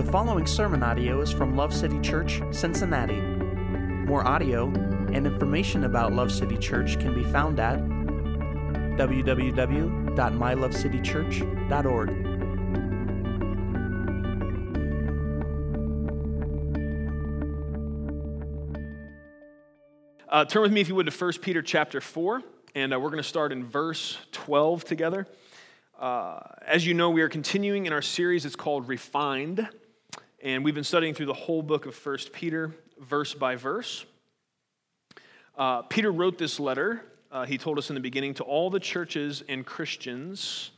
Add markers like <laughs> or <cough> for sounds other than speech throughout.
The following sermon audio is from Love City Church, Cincinnati. More audio and information about Love City Church can be found at www.mylovecitychurch.org. Uh, turn with me, if you would, to 1 Peter chapter 4, and uh, we're going to start in verse 12 together. Uh, as you know, we are continuing in our series. It's called Refined, and we've been studying through the whole book of 1 Peter, verse by verse. Uh, Peter wrote this letter, uh, he told us in the beginning, to all the churches and Christians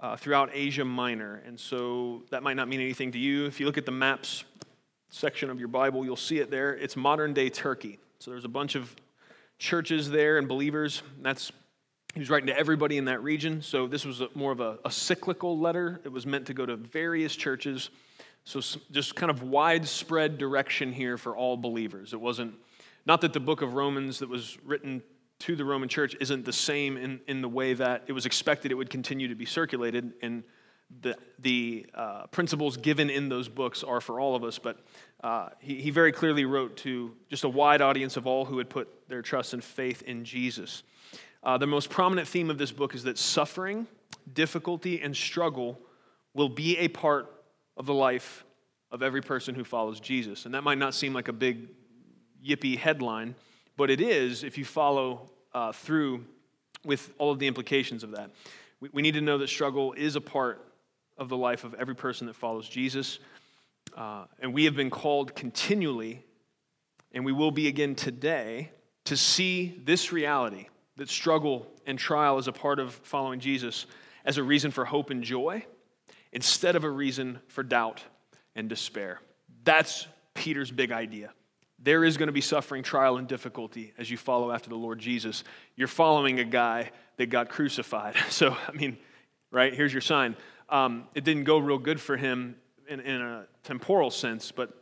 uh, throughout Asia Minor. And so that might not mean anything to you. If you look at the maps section of your Bible, you'll see it there. It's modern day Turkey. So there's a bunch of churches there and believers. That's he was writing to everybody in that region. So this was a, more of a, a, cyclical letter. It was meant to go to various churches. So just kind of widespread direction here for all believers. It wasn't not that the book of Romans that was written to the Roman church isn't the same in, in the way that it was expected it would continue to be circulated. And the, the uh, principles given in those books are for all of us, but uh, he, he very clearly wrote to just a wide audience of all who had put their trust and faith in Jesus. Uh, the most prominent theme of this book is that suffering, difficulty, and struggle will be a part of the life of every person who follows Jesus. And that might not seem like a big yippee headline, but it is if you follow uh, through with all of the implications of that. We, we need to know that struggle is a part of the life of every person that follows Jesus. Uh, and we have been called continually, and we will be again today, to see this reality that struggle and trial is a part of following Jesus as a reason for hope and joy instead of a reason for doubt and despair. That's Peter's big idea. There is going to be suffering, trial, and difficulty as you follow after the Lord Jesus. You're following a guy that got crucified. <laughs> So, I mean, right? Here's your sign. Um, it didn't go real good for him in, in a temporal sense, but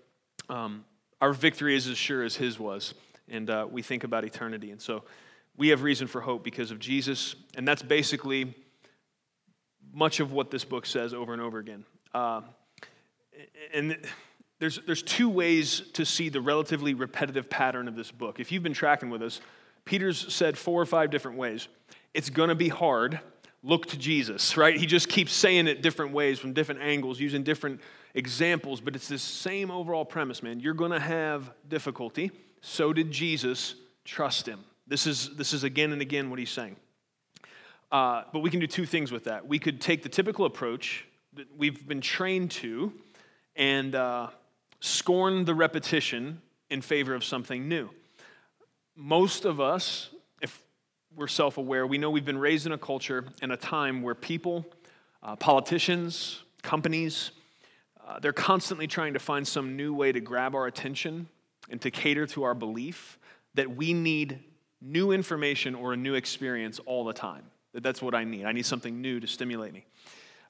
um, our victory is as sure as his was. And uh, we think about eternity. And so we have reason for hope because of Jesus. And that's basically much of what this book says over and over again. Uh, and there's, there's two ways to see the relatively repetitive pattern of this book. If you've been tracking with us, Peter's said four or five different ways. It's going to be hard look to Jesus, right? He just keeps saying it different ways from different angles, using different examples, but it's this same overall premise, man. You're going to have difficulty. So did Jesus. Trust him. This is, this is again and again what he's saying. Uh, but we can do two things with that. We could take the typical approach that we've been trained to and uh, scorn the repetition in favor of something new. Most of us if we're self aware. We know we've been raised in a culture and a time where people, uh, politicians, companies, uh, they're constantly trying to find some new way to grab our attention and to cater to our belief that we need new information or a new experience all the time. That that's what I need. I need something new to stimulate me.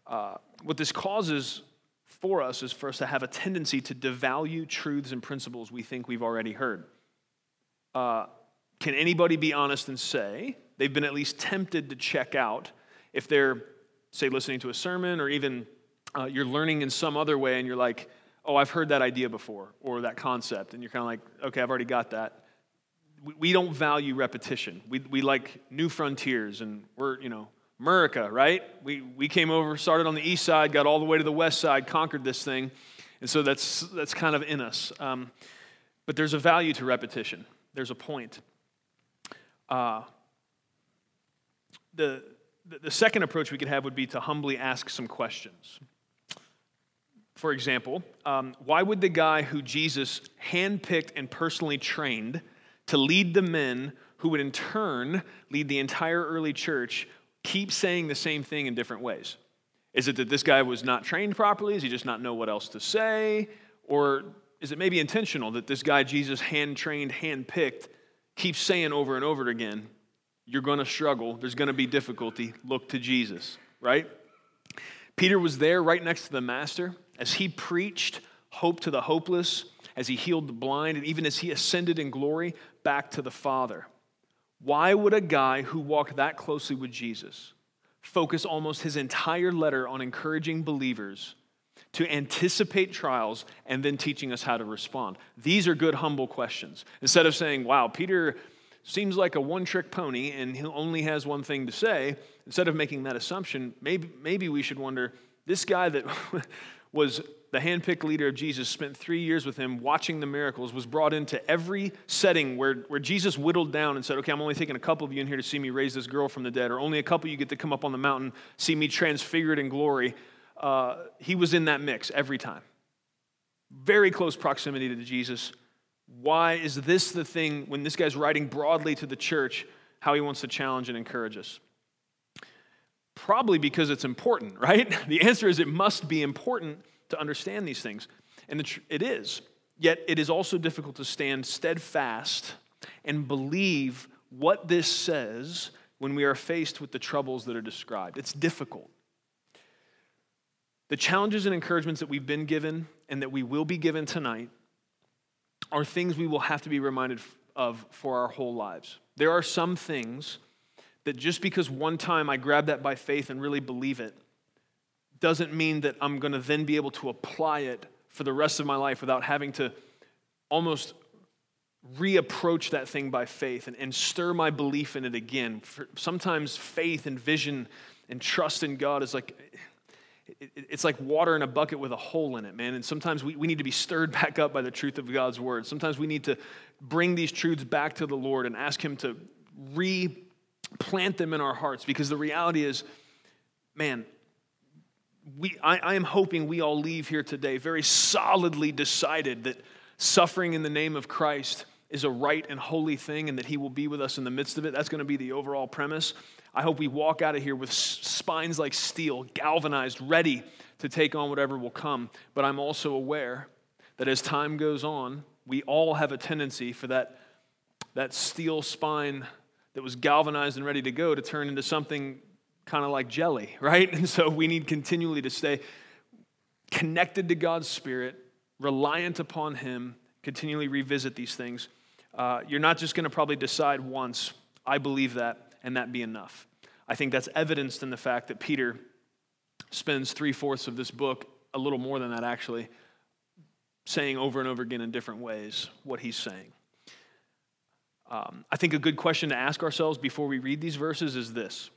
Uh, what this causes for us is for us to have a tendency to devalue truths and principles we think we've already heard. Uh, can anybody be honest and say they've been at least tempted to check out if they're, say, listening to a sermon or even uh, you're learning in some other way and you're like, oh, I've heard that idea before or that concept, and you're kind of like, okay, I've already got that. We, don't value repetition. We, we like new frontiers, and we're, you know, America, right? We, we came over, started on the east side, got all the way to the west side, conquered this thing. And so that's, that's kind of in us. Um, but there's a value to repetition, there's a point. Uh, the, the second approach we could have would be to humbly ask some questions. For example, um, why would the guy who Jesus handpicked and personally trained to lead the men who would in turn lead the entire early church keep saying the same thing in different ways? Is it that this guy was not trained properly? Does he just not know what else to say? Or is it maybe intentional that this guy Jesus hand trained, hand picked, keeps saying over and over again, you're going to struggle, there's going to be difficulty, look to Jesus, right? Peter was there right next to the Master as he preached hope to the hopeless, as he healed the blind, and even as he ascended in glory back to the Father. Why would a guy who walked that closely with Jesus focus almost his entire letter on encouraging believers to anticipate trials and then teaching us how to respond. These are good, humble questions. Instead of saying, wow, Peter seems like a one trick pony and he only has one thing to say, instead of making that assumption, maybe, maybe we should wonder this guy that <laughs> was the handpicked leader of Jesus, spent three years with him watching the miracles, was brought into every setting where, where Jesus whittled down and said, Okay, I'm only taking a couple of you in here to see me raise this girl from the dead, or only a couple you get to come up on the mountain, see me transfigured in glory. Uh, he was in that mix every time. Very close proximity to Jesus. Why is this the thing when this guy's writing broadly to the church, how he wants to challenge and encourage us? Probably because it's important, <laughs> right? The answer is it must be important to understand these things. And it is. Yet it is also difficult to stand steadfast and believe what this says when we are faced with the troubles that are described. It's difficult. The challenges and encouragements that we've been given and that we will be given tonight are things we will have to be reminded of for our whole lives. There are some things that just because one time I grab that by faith and really believe it, doesn't mean that I'm going to then be able to apply it for the rest of my life without having to almost reapproach that thing by faith and, and stir my belief in it again. For sometimes faith and vision and trust in God is like, it's like water in a bucket with a hole in it, man. And sometimes we, we need to be stirred <laughs> back up by the truth of God's word. Sometimes we need to bring these truths back to the Lord and ask Him to replant them in our hearts because the reality is, man, we, I, I am hoping we all leave here today very solidly decided that suffering in the name of Christ is a right and holy thing and that He will be with us in the midst of it. That's going to be the overall premise. I hope we walk out of here with spines like steel, galvanized, ready to take on whatever will come. But I'm also aware that as time goes on, we all have a tendency for that, that steel spine that was galvanized and ready to go to turn into something kind of like jelly, <laughs> right? And so we need continually to stay connected to God's Spirit, reliant upon Him, continually revisit these things. Uh, you're not just going to probably decide once, I believe that, and that be enough. I think that's evidenced in the fact that Peter spends three fourths of this book, a little more than that actually, saying over and over again in different ways what he's saying. Um, I think a good question to ask ourselves before we read these verses is this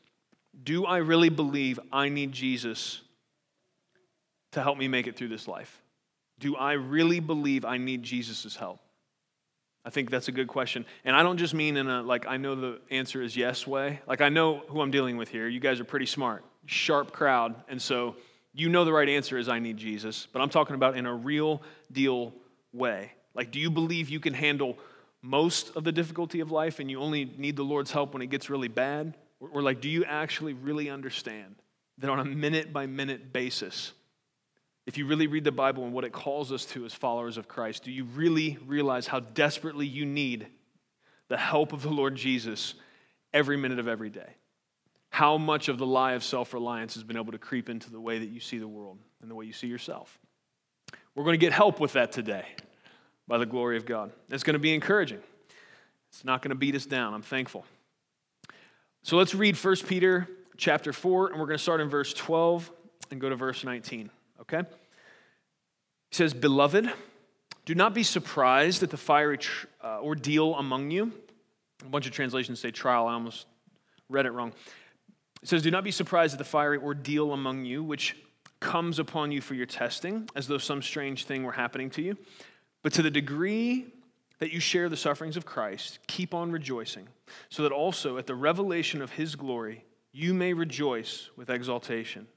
do I really believe I need Jesus to help me make it through this life? Do I really believe I need Jesus' help? I think that's a good question. And I don't just mean in a, like, I know the answer is yes way. Like, I know who I'm dealing with here. You guys are pretty smart, sharp crowd. And so you know the right answer is I need Jesus. But I'm talking about in a real deal way. Like, do you believe you can handle most of the difficulty of life and you only need the Lord's help when it gets really bad? Or, like, do you actually really understand that on a minute by minute basis, if you really read the Bible and what it calls us to as followers of Christ, do you really realize how desperately you need the help of the Lord Jesus every minute of every day? How much of the lie of self reliance has been able to creep into the way that you see the world and the way you see yourself? We're going to get help with that today by the glory of God. It's going to be encouraging. It's not going to beat us down. I'm thankful. So let's read 1 Peter chapter 4, and we're going to start in verse 12 and go to verse 19, okay? He says, Beloved, do not be surprised at the fiery tr- uh, ordeal among you. A bunch of translations say trial. I almost read it wrong. It says, Do not be surprised at the fiery ordeal among you, which comes upon you for your testing, as though some strange thing were happening to you. But to the degree that you share the sufferings of Christ, keep on rejoicing, so that also at the revelation of his glory you may rejoice with exultation.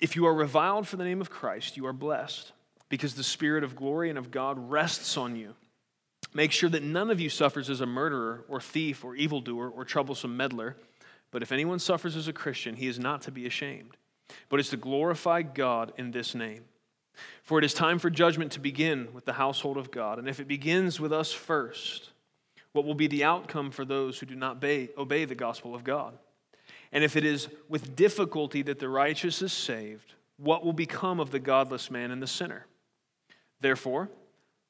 If you are reviled for the name of Christ, you are blessed, because the Spirit of glory and of God rests on you. Make sure that none of you suffers as a murderer or thief or evildoer or troublesome meddler, but if anyone suffers as a Christian, he is not to be ashamed, but is to glorify God in this name. For it is time for judgment to begin with the household of God. And if it begins with us first, what will be the outcome for those who do not obey, obey the gospel of God? And if it is with difficulty that the righteous is saved, what will become of the godless man and the sinner? Therefore,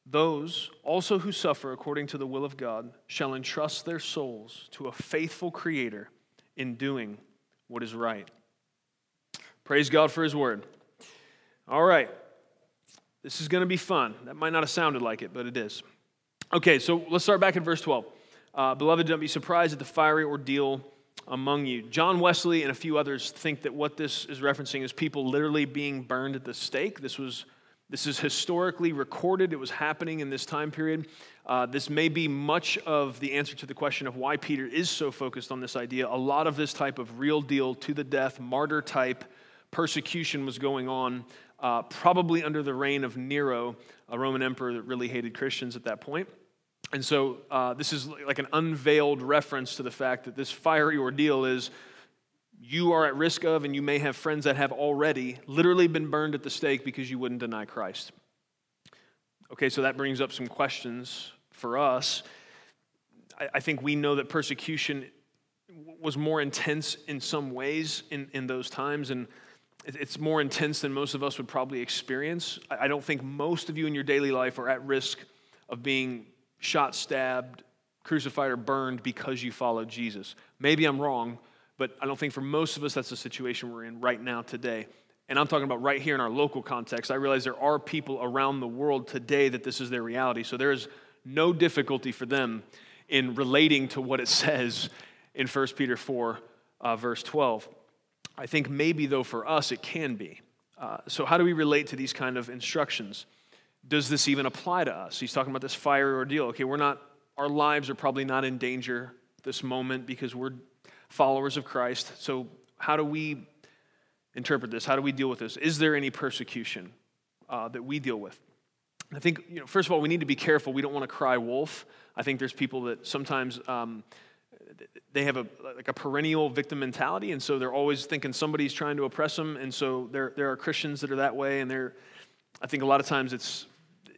those also who suffer according to the will of God shall entrust their souls to a faithful Creator in doing what is right. Praise God for his word. All right. This is going to be fun. That might not have sounded like it, but it is. Okay, so let's start back in verse 12. Uh, Beloved, don't be surprised at the fiery ordeal among you. John Wesley and a few others think that what this is referencing is people literally being burned at the stake. This was this is historically recorded. It was happening in this time period. Uh, this may be much of the answer to the question of why Peter is so focused on this idea. A lot of this type of real deal, to the death, martyr type persecution was going on, uh, probably under the reign of Nero, a Roman emperor that really hated Christians at that point. And so uh, this is like an unveiled reference to the fact that this fiery ordeal is you are at risk of, and you may have friends that have already literally been burned at the stake because you wouldn't deny Christ. Okay, so that brings up some questions for us. I, I think we know that persecution was more intense in some ways in, in those times, and it's more intense than most of us would probably experience. I don't think most of you in your daily life are at risk of being shot, stabbed, crucified, or burned because you follow Jesus. Maybe I'm wrong, but I don't think for most of us that's the situation we're in right now today. And I'm talking about right here in our local context. I realize there are people around the world today that this is their reality. So there is no difficulty for them in relating to what it <laughs> says in 1 Peter 4, uh, verse 12. I think maybe, though, for us, it can be. Uh, so, how do we relate to these kind of instructions? Does this even apply to us? He's talking about this fire ordeal. Okay, we're not, our lives are probably not in danger this moment because we're followers of Christ. So, how do we interpret this? How do we deal with this? Is there any persecution uh, that we deal with? I think, you know, first of all, we need to be careful. We don't want to cry wolf. I think there's people that sometimes um, they have a like a perennial victim mentality, and so they're always thinking somebody's trying to oppress them. And so there there are Christians that are that way, and they're I think a lot of times it's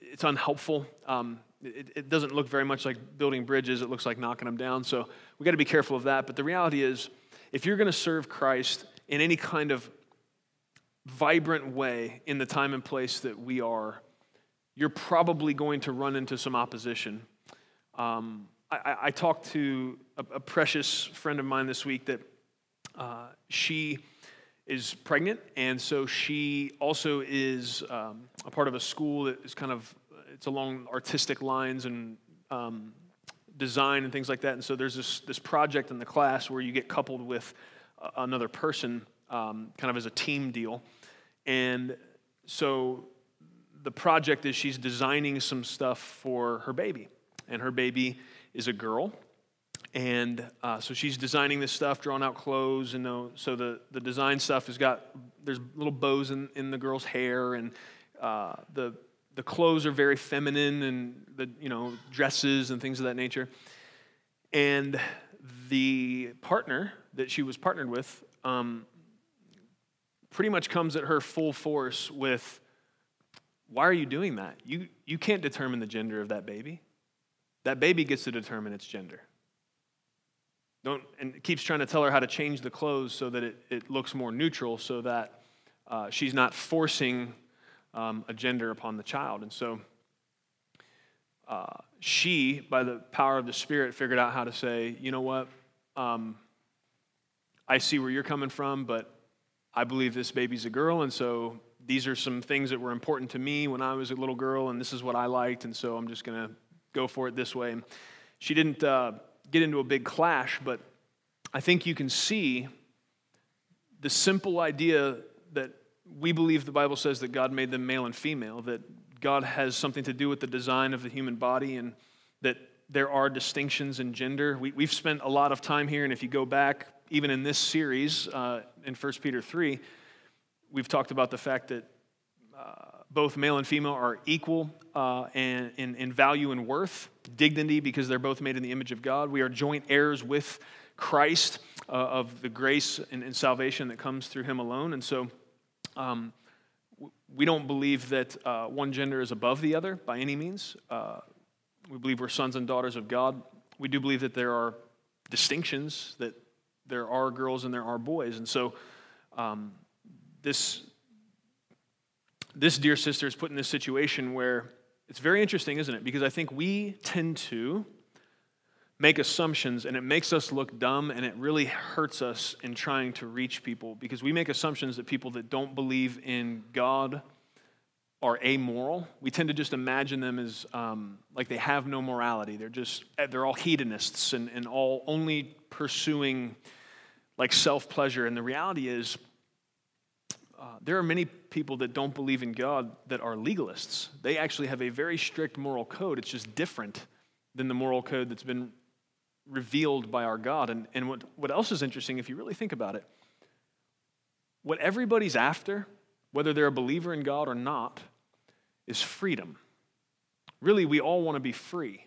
it's unhelpful. Um, it, it, doesn't look very much like building bridges, it looks like knocking them down. So we got to be careful of that. But the reality is, if you're going to serve Christ in any kind of vibrant way in the time and place that we are, you're probably going to run into some opposition. Um, I, I, talked to a, a, precious friend of mine this week that uh, she is pregnant, and so she also is um, a part of a school that is kind of it's along artistic lines and um, design and things like that. And so there's this, this project in the class where you get coupled with another person, um, kind of as a team deal. And so the project is she's designing some stuff for her baby. And her baby is a girl. And uh, so she's designing this stuff, drawing out clothes. And so the, the design stuff has got, there's little bows in, in the girl's hair. And uh, the, the clothes are very feminine and the you know dresses and things of that nature and the partner that she was partnered with um, pretty much comes at her full force with why are you doing that you, you can't determine the gender of that baby that baby gets to determine its gender don't and keeps trying to tell her how to change the clothes so that it, it looks more neutral so that uh, she's not forcing um, a gender upon the child. And so uh, she, by the power of the Spirit, figured out how to say, you know what? Um, I see where you're coming from, but I believe this baby's a girl, and so these are some things that were important to me when I was a little girl, and this is what I liked, and so I'm just going to go for it this way. She didn't uh, get into a big clash, but I think you can see the simple idea that we believe the Bible says that God made them male and female, that God has something to do with the design of the human body, and that there are distinctions in gender. We, have spent a lot of time here, and if you go back, even in this series uh, in 1 Peter 3, we've talked about the fact that uh, both male and female are equal uh, in, in, in value and worth, dignity, because they're both made in the image of God. We are joint heirs with Christ uh, of the grace and, and salvation that comes through Him alone. And so, um, we don't believe that uh, one gender is above the other by any means. Uh, we believe we're sons and daughters of God. We do believe that there are distinctions, that there are girls and there are boys. And so, um, this, this dear sister is put in this situation where it's very interesting, isn't it? Because I think we tend to make assumptions and it makes us look dumb and it really hurts us in trying to reach people because we make assumptions that people that don't believe in God are amoral. We tend to just imagine them as um, like they have no morality. They're just, they're all hedonists and, and all only pursuing like self pleasure. And the reality is, uh, there are many people that don't believe in God that are legalists. They actually have a very strict moral code. It's just different than the moral code that's been revealed by our God. And, and what, what else is interesting, if you really think about it, what everybody's after, whether they're a believer in God or not, is freedom. Really, we all want to be free.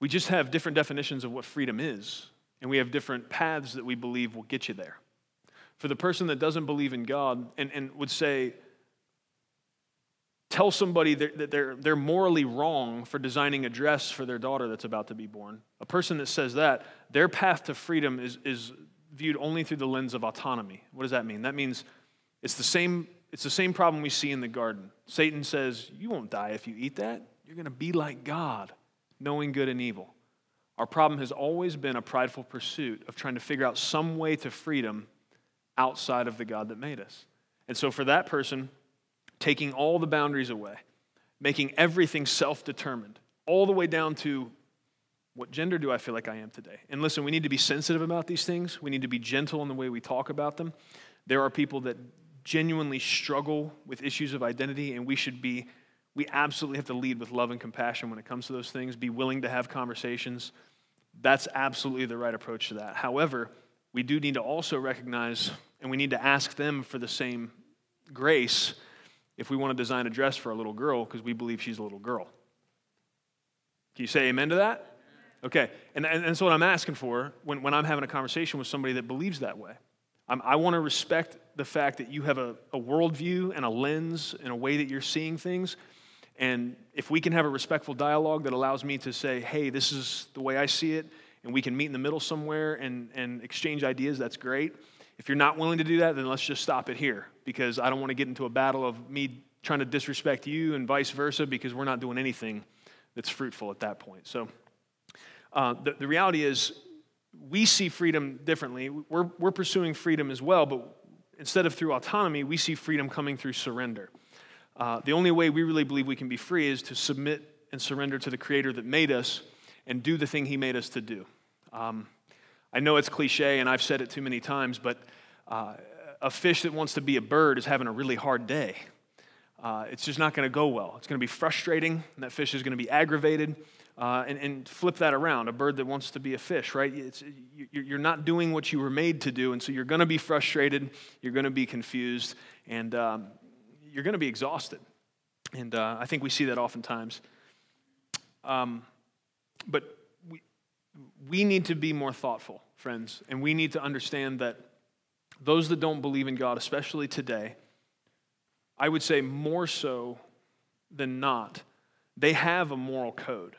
We just have different definitions of what freedom is, and we have different paths that we believe will get you there. For the person that doesn't believe in God and, and would say, tell somebody that they're, they're morally wrong for designing a dress for their daughter that's about to be born. A person that says that, their path to freedom is, is viewed only through the lens of autonomy. What does that mean? That means it's the same, it's the same problem we see in the garden. Satan says, You won't die if you eat that. You're going to be like God, knowing good and evil. Our problem has always been a prideful pursuit of trying to figure out some way to freedom outside of the God that made us. And so for that person, taking all the boundaries away, making everything self determined, all the way down to what gender do I feel like I am today? And listen, we need to be sensitive about these things. We need to be gentle in the way we talk about them. There are people that genuinely struggle with issues of identity, and we should be, we absolutely have to lead with love and compassion when it comes to those things, be willing to have conversations. That's absolutely the right approach to that. However, we do need to also recognize and we need to ask them for the same grace if we want to design a dress for a little girl because we believe she's a little girl. Can you say amen to that? Okay. And, and, and so, what I'm asking for when, when I'm having a conversation with somebody that believes that way, I'm, i want to respect the fact that you have a, a worldview and a lens and a way that you're seeing things. And if we can have a respectful dialogue that allows me to say, hey, this is the way I see it, and we can meet in the middle somewhere and, and exchange ideas, that's great. If you're not willing to do that, then let's just stop it here because I don't want to get into a battle of me trying to disrespect you and vice versa because we're not doing anything that's fruitful at that point. So uh, the, the reality is, we see freedom differently. We're, we're pursuing freedom as well, but instead of through autonomy, we see freedom coming through surrender. Uh, the only way we really believe we can be free is to submit and surrender to the Creator that made us and do the thing He made us to do. Um, I know it's cliche and I've said it too many times, but uh, a fish that wants to be a bird is having a really hard day. Uh, it's just not going to go well. It's going to be frustrating, and that fish is going to be aggravated. Uh, and, and, flip that around a bird that wants to be a fish, right? It's, you're not doing what you were made to do, and so you're going to be frustrated, you're going to be confused, and um, you're going to be exhausted. And uh, I think we see that oftentimes. Um, but we need to be more thoughtful, friends, and we need to understand that those that don't believe in God, especially today, I would say more so than not, they have a moral code.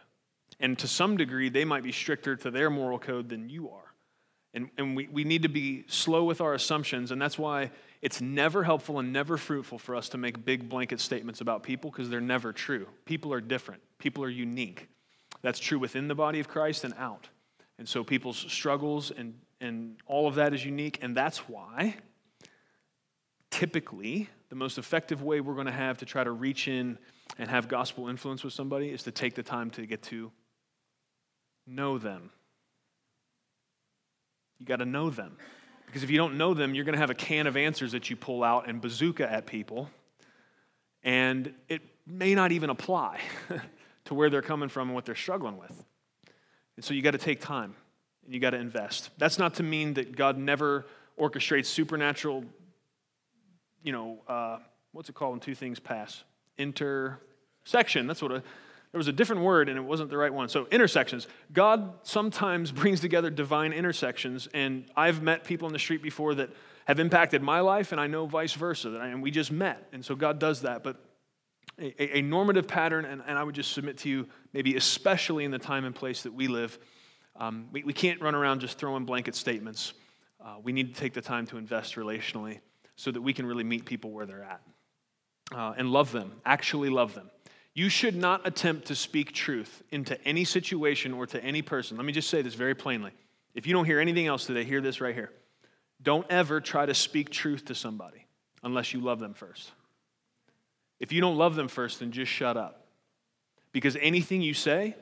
And to some degree, they might be stricter to their moral code than you are. And, and we, we need to be slow with our assumptions, and that's why it's never helpful and never fruitful for us to make big blanket statements about people because they're never true. People are different, people are unique. That's true within the body of Christ and out. And so people's struggles and, and all of that is unique. And that's why, typically, the most effective way we're going to have to try to reach in and have gospel influence with somebody is to take the time to get to know them. You got to know them. Because if you don't know them, you're going to have a can of answers that you pull out and bazooka at people. And it may not even apply <laughs> to where they're coming from and what they're struggling with. And so you got to take time and you got to invest. That's not to mean that God never orchestrates supernatural, you know, uh, what's it called when two things pass? Intersection. That's what a, there was a different word and it wasn't the right one. So, intersections. God sometimes <laughs> brings together divine intersections, and I've met people in the street before that have impacted my life, and I know vice versa. And we just met. And so, God does that. But a, a normative pattern, and, and, I would just submit to you, maybe especially in the time and place that we live, um, we, we can't run around just throwing blanket statements. Uh, we need to take the time to invest relationally so that we can really meet people where they're at uh, and love them, actually love them. You should not attempt to speak truth into any situation or to any person. Let me just say this very plainly. If you don't hear anything else today, hear this right here. Don't ever try to speak truth to somebody unless you love them first. If you don't love them first, then just shut up. Because anything you say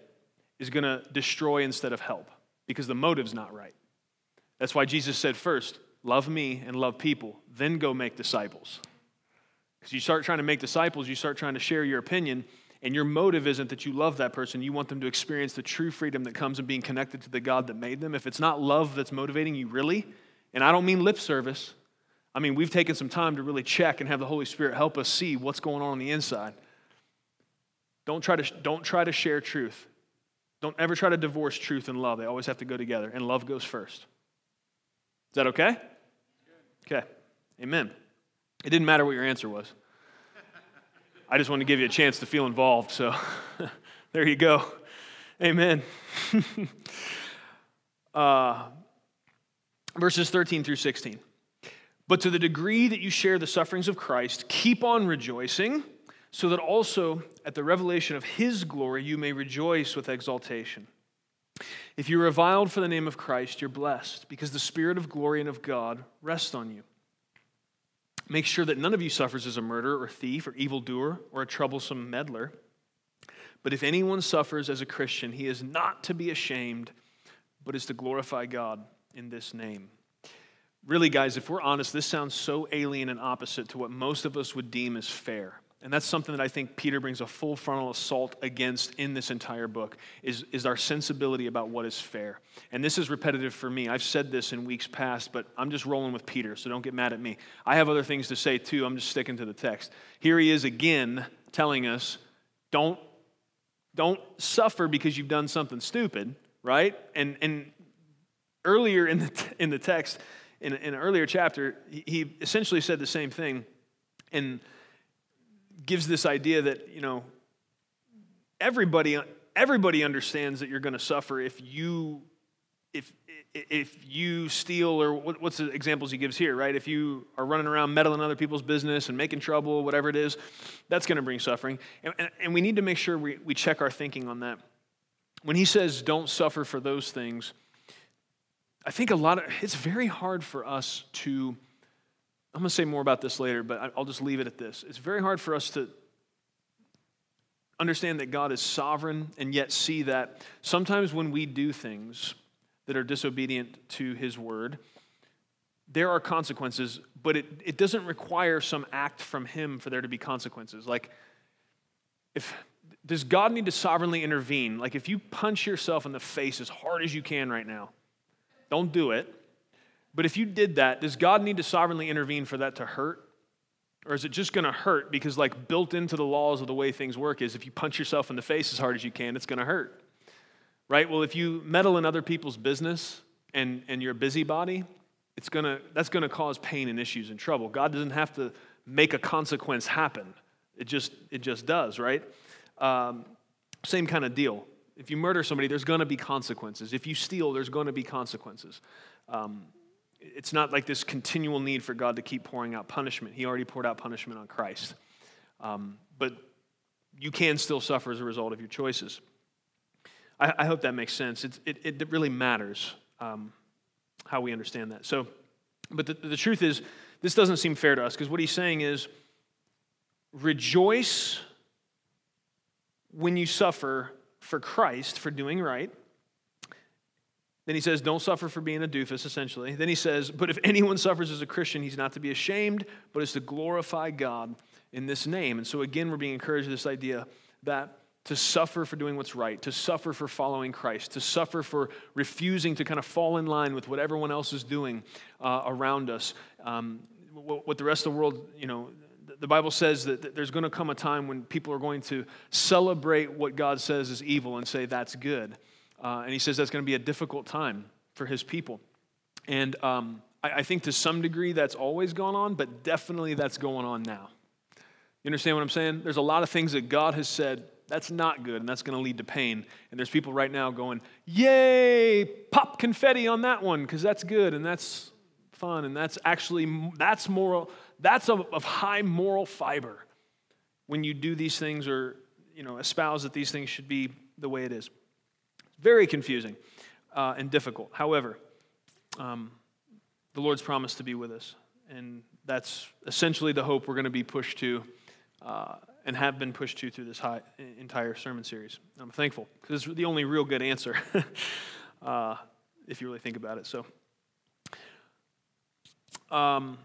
is going to destroy instead of help because the motive's not right. That's why Jesus said first, love me and love people, then go make disciples. Because you start trying to make disciples, you start trying to share your opinion, and your motive isn't that you love that person. You want them to experience the true freedom that comes in being connected to the God that made them. If it's not love that's motivating you, really, and I don't mean lip service, I mean, we've taken some time to really check and have the Holy Spirit help us see what's going on on the inside. Don't try to, don't try to share truth. Don't ever try to divorce truth and love. They always have to go together, and love goes first. Is that okay? Okay. Amen. It didn't matter what your answer was. I just wanted to give you a chance to feel involved, so <laughs> there you go. Amen. <laughs> uh, verses 13 through 16. But to the degree that you share the sufferings of Christ, keep on rejoicing so that also at the revelation of his glory you may rejoice with exultation. If you're reviled for the name of Christ, you're blessed, because the Spirit of glory and of God rests on you. Make sure that none of you suffers as a murderer or thief or evildoer or a troublesome meddler. But if anyone suffers as a Christian, he is not to be ashamed, but is to glorify God in this name. Really, guys, if we're honest, this sounds so alien and opposite to what most of us would deem as fair. And that's something that I think Peter brings a full frontal assault against in this entire book is, is our sensibility about what is fair. And this is repetitive for me. I've said this in weeks past, but I'm just rolling with Peter, so don't get mad at me. I have other things to say too. I'm just sticking to the text. Here he is again telling us don't, don't suffer because you've done something stupid, right? And, and earlier in the, in the text, in, in an earlier chapter, he, essentially said the same thing. And gives this idea that, you know, everybody, everybody understands that you're going to suffer if you if if you steal or what's the examples he gives here right if you are running around meddling other people's business and making trouble whatever it is that's going to bring suffering and, and, and, we need to make sure we, we check our thinking on that when he says don't suffer for those things i think a lot of it's very hard for us to I'm going to say more about this later, but I'll just leave it at this. It's very hard for us to understand that God is sovereign and yet see that sometimes when we do things that are disobedient to His word, there are consequences, but it, it doesn't require some act from Him for there to be consequences. Like, if does God need to sovereignly intervene? Like, if you punch yourself in the face as hard as you can right now, don't do it. But if you did that, does God need to sovereignly intervene for that to hurt? Or is it just going to hurt because, like, built into the laws of the way things work is if you punch yourself in the face as hard as you can, it's going to hurt? Right? Well, if you meddle in other people's business and, and you're a busybody, it's gonna, that's going to cause pain and issues and trouble. God doesn't have to make a consequence happen, it just, it just does, right? Um, same kind of deal. If you murder somebody, there's going to be consequences. If you steal, there's going to be consequences. Um, it's not like this continual need for God to keep pouring out punishment. He already poured out punishment on Christ. Um, but you can still suffer as a result of your choices. I, I hope that makes sense. It, it, it really matters um, how we understand that. So, but the, the truth is, this doesn't seem fair to us because what he's saying is rejoice when you suffer for Christ, for doing right. Then he says, Don't suffer for being a doofus, essentially. Then he says, But if anyone suffers as a Christian, he's not to be ashamed, but is to glorify God in this name. And so, again, we're being encouraged this idea that to suffer for doing what's right, to suffer for following Christ, to suffer for refusing to kind of fall in line with what everyone else is doing uh, around us, um, what the rest of the world, you know, the Bible says that there's going to come a time when people are going to celebrate what God says is evil and say that's good. Uh, and he says that's going to be a difficult time for his people. And um, I, I think to some degree that's always gone on, but definitely that's going on now. You understand what I'm saying? There's a lot of things that God has said that's not good and that's going to lead to pain. And there's people right now going, Yay, pop confetti on that one because that's good and that's fun and that's actually that's moral that's of, of high moral fiber when you do these things or you know, espouse that these things should be the way it is. Very confusing uh, and difficult. However, um, the Lord's promised to be with us. And that's essentially the hope we're going to be pushed to uh, and have been pushed to through this high, entire sermon series. I'm thankful because it's the only real good answer <laughs> uh, if you really think about it. So, um,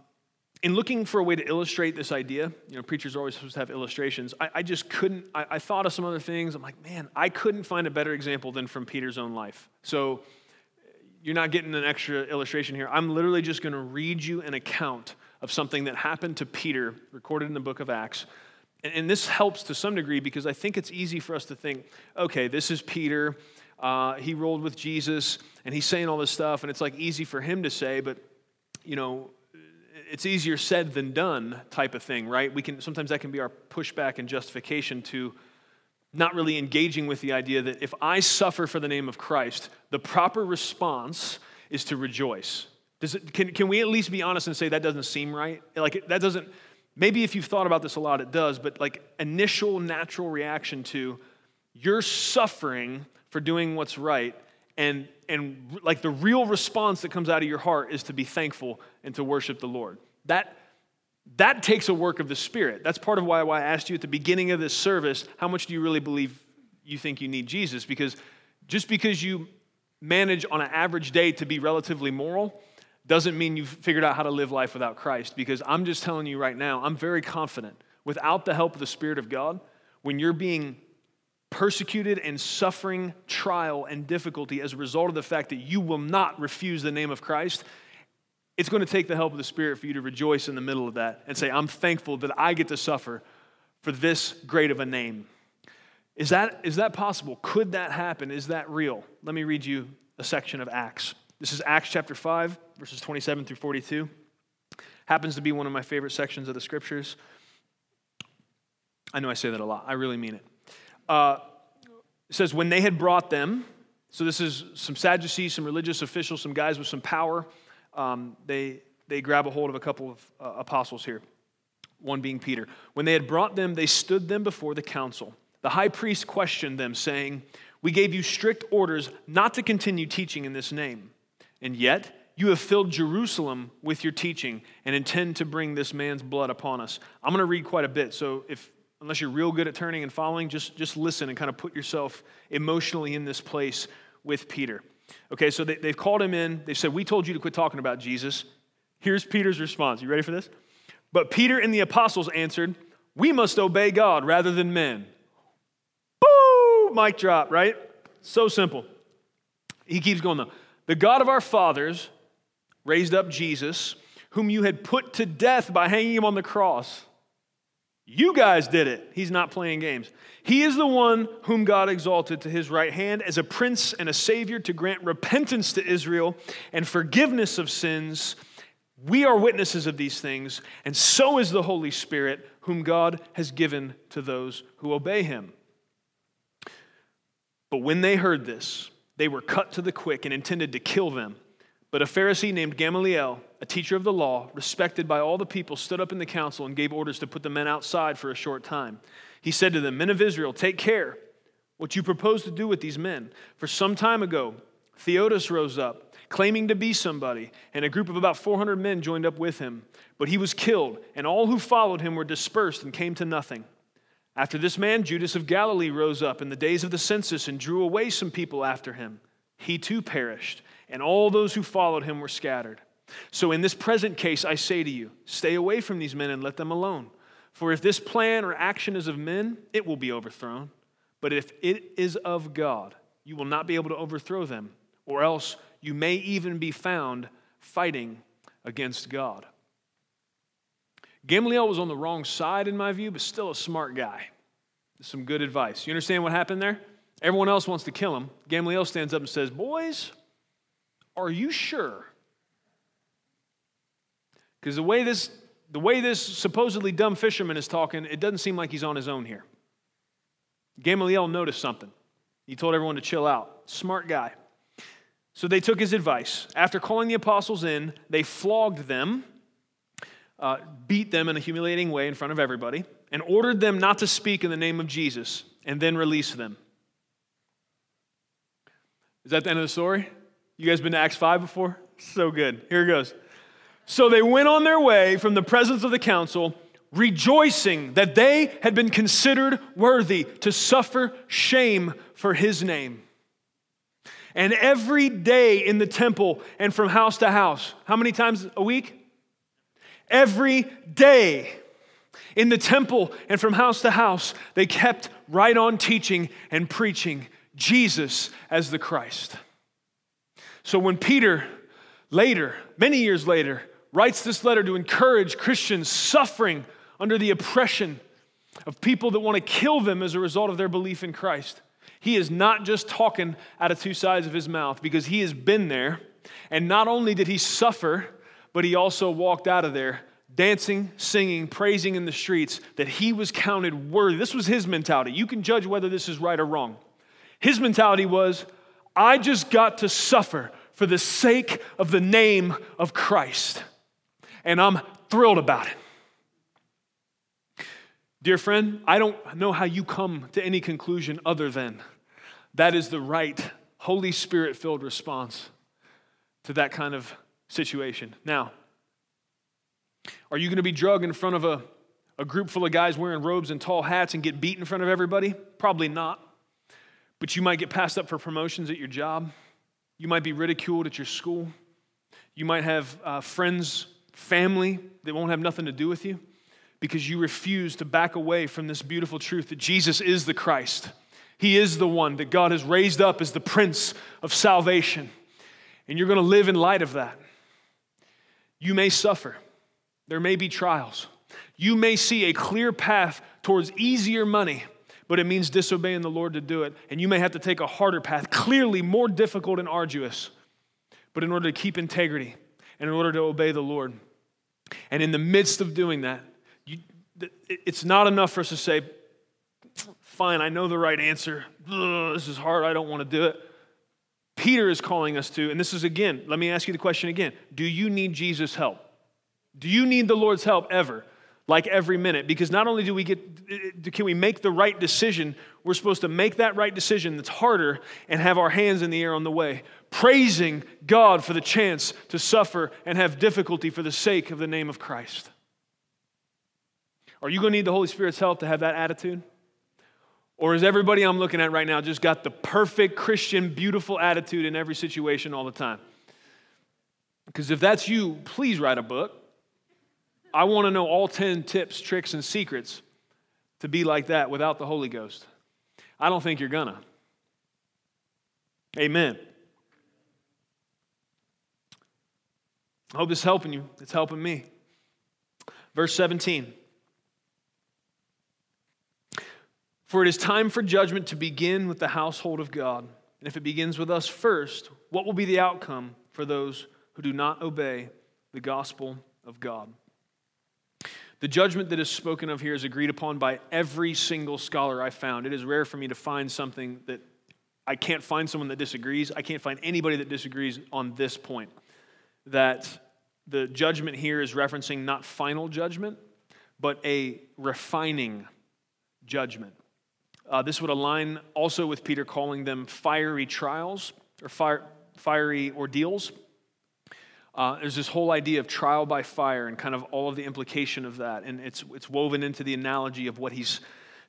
in looking for a way to illustrate this idea, you know, preachers are always supposed to have illustrations. I, I just couldn't, I, I, thought of some other things. I'm like, man, I couldn't find a better example than from Peter's own life. So you're not getting an extra illustration here. I'm literally just going to read you an account of something that happened to Peter, recorded in the book of Acts. And, and this helps to some degree because I think it's easy for us to think, okay, this is Peter. Uh, he rolled with Jesus and he's saying all this stuff, and it's like easy for him to say, but you know, it's easier said than done type of thing, right? We can sometimes that can be our pushback and justification to not really engaging with the idea that if I suffer for the name of Christ, the proper response is to rejoice. It, can, can we at least be honest and say that doesn't seem right? Like that doesn't, maybe if you've thought about this a lot, it does, but like initial natural reaction to you're suffering for doing what's right and and like the real response that comes out of your heart is to be thankful and to worship the Lord. That that takes a work of the Spirit. That's part of why, why I asked you at the beginning of this service, how much do you really believe you think you need Jesus? Because just because you manage on an average day to be relatively moral doesn't mean you've figured out how to live life without Christ. Because I'm just telling you right now, I'm very confident without the help of the Spirit of God, when you're being persecuted and suffering trial and difficulty as a result of the fact that you will not refuse the name of Christ, it's going to take the help of the Spirit for you to rejoice in the middle of that and say, I'm thankful that I get to suffer for this great of a name. Is that, is that possible? Could that happen? Is that real? Let me read you a section of Acts. This is Acts chapter 5, verses 27 through 42. Happens to be one of my favorite sections of the scriptures. I know I say that a lot. I really mean it uh, says, when they had brought them, so this is some Sadducees, some religious officials, some guys with some power, um, they, they grab a hold of a couple of uh, apostles here, one being Peter. When they had brought them, they stood them before the council. The high priest questioned them, saying, We gave you strict orders not to continue teaching in this name, and yet you have filled Jerusalem with your teaching and intend to bring this man's blood upon us. I'm going to read quite a bit, so if unless you're real good at turning and following, just, just listen and kind of put yourself emotionally in this place with Peter. Okay, so they, they've called him in. They said, We told you to quit talking about Jesus. Here's Peter's response. You ready for this? But Peter and the apostles answered, We must obey God rather than men. Boo! Mic drop, right? So simple. He keeps going though. The God of our fathers raised up Jesus, whom you had put to death by hanging him on the cross. You guys did it. He's not playing games. He is the one whom God exalted to his right hand as a prince and a savior to grant repentance to Israel and forgiveness of sins. We are witnesses of these things, and so is the Holy Spirit, whom God has given to those who obey him. But when they heard this, they were cut to the quick and intended to kill them. But a Pharisee named Gamaliel, a teacher of the law, respected by all the people, stood up in the council and gave orders to put the men outside for a short time. He said to them, Men of Israel, take care what you propose to do with these men. For some time ago, Theudas rose up, claiming to be somebody, and a group of about 400 men joined up with him. But he was killed, and all who followed him were dispersed and came to nothing. After this man, Judas of Galilee rose up in the days of the census and drew away some people after him. He too perished and all those who followed him were scattered. So, in this present case, I say to you, stay away from these men and let them alone. For if this plan or action is of men, it will be overthrown. But if it is of God, you will not be able to overthrow them, or else you may even be found fighting against God. Gamaliel was on the wrong side, in my view, but still a smart guy. Some good advice. You understand what happened there? Everyone else wants to kill him. Gamaliel stands up and says, Boys, are you sure? Because the way this the way this supposedly dumb fisherman is talking, it doesn't seem like he's on his own here. Gamaliel noticed something. He told everyone to chill out. Smart guy. So they took his advice. After calling the apostles in, they flogged them, uh, beat them in a humiliating way in front of everybody, and ordered them not to speak in the name of Jesus, and then released them. Is that the end of the story? You guys been to Acts 5 before? So good. Here it goes. So they went on their way from the presence of the council, rejoicing that they had been considered worthy to suffer shame for his name. And every day in the temple and from house to house, how many times a week? Every day in the temple and from house to house, they kept right on teaching and preaching Jesus as the Christ. So when Peter later, many years later, writes this letter to encourage Christians suffering under the oppression of people that want to kill them as a result of their belief in Christ, he is not just talking out of two sides of his mouth because he has been there. And not only did he suffer, but he also walked out of there dancing, singing, praising in the streets that he was counted worthy. This was his mentality. You can judge whether this is right or wrong. His mentality was, I just got to suffer for the sake of the name of Christ. And I'm thrilled about it. Dear friend, I don't know how you come to any conclusion other than that is the right Holy Spirit filled response to that kind of situation. Now, are you going to be drugged in front of a, a group full of guys wearing robes and tall hats and get beat in front of everybody? Probably not. But you might get passed up for promotions at your job. You might be ridiculed at your school. You might have uh, friends, family that won't have nothing to do with you because you refuse to back away from this beautiful truth that Jesus is the Christ. He is the one that God has raised up as the Prince of salvation. And you're going to live in light of that. You may suffer, there may be trials. You may see a clear path towards easier money but it means disobeying the Lord to do it. And you may have to take a harder path, clearly more difficult and arduous, but in order to keep integrity in order to obey the Lord. And in the midst of doing that, you, it's not enough for us to say, fine, I know the right answer. Ugh, this is hard, I don't want to do it. Peter is calling us to, and this is again, let me ask you the question again Do you need Jesus' help? Do you need the Lord's help ever? Like every minute because not only do we get uh, can we make the right decision we're supposed to make that right decision that's harder and have our hands in the air on the way praising god for the chance to suffer and have difficulty for the sake of the name of christ. Are you going to need the holy spirit's help to have that attitude? Or is everybody i'm looking at right now just got the perfect christian beautiful attitude in every situation all the time? Because if that's you please write a book I want to know all 10 tips, tricks, and secrets to be like that without the Holy Ghost. I don't think you're gonna. Amen. I hope is helping you. It's helping me. Verse 17. For it is time for judgment to begin with the household of God. And if it begins with us first, what will be the outcome for those who do not obey the gospel of God? The judgment that is spoken of here is agreed upon by every single scholar I found. It is rare for me to find something that I can't find someone that disagrees. I can't find anybody that disagrees on this point. That the judgment here is referencing not final judgment, but a refining judgment. Uh, this would align also with Peter calling them fiery trials or fire, fiery ordeals. Uh, there's this whole idea of trial by fire and kind of all of the implication of that. And it's, it's woven into the analogy of what he's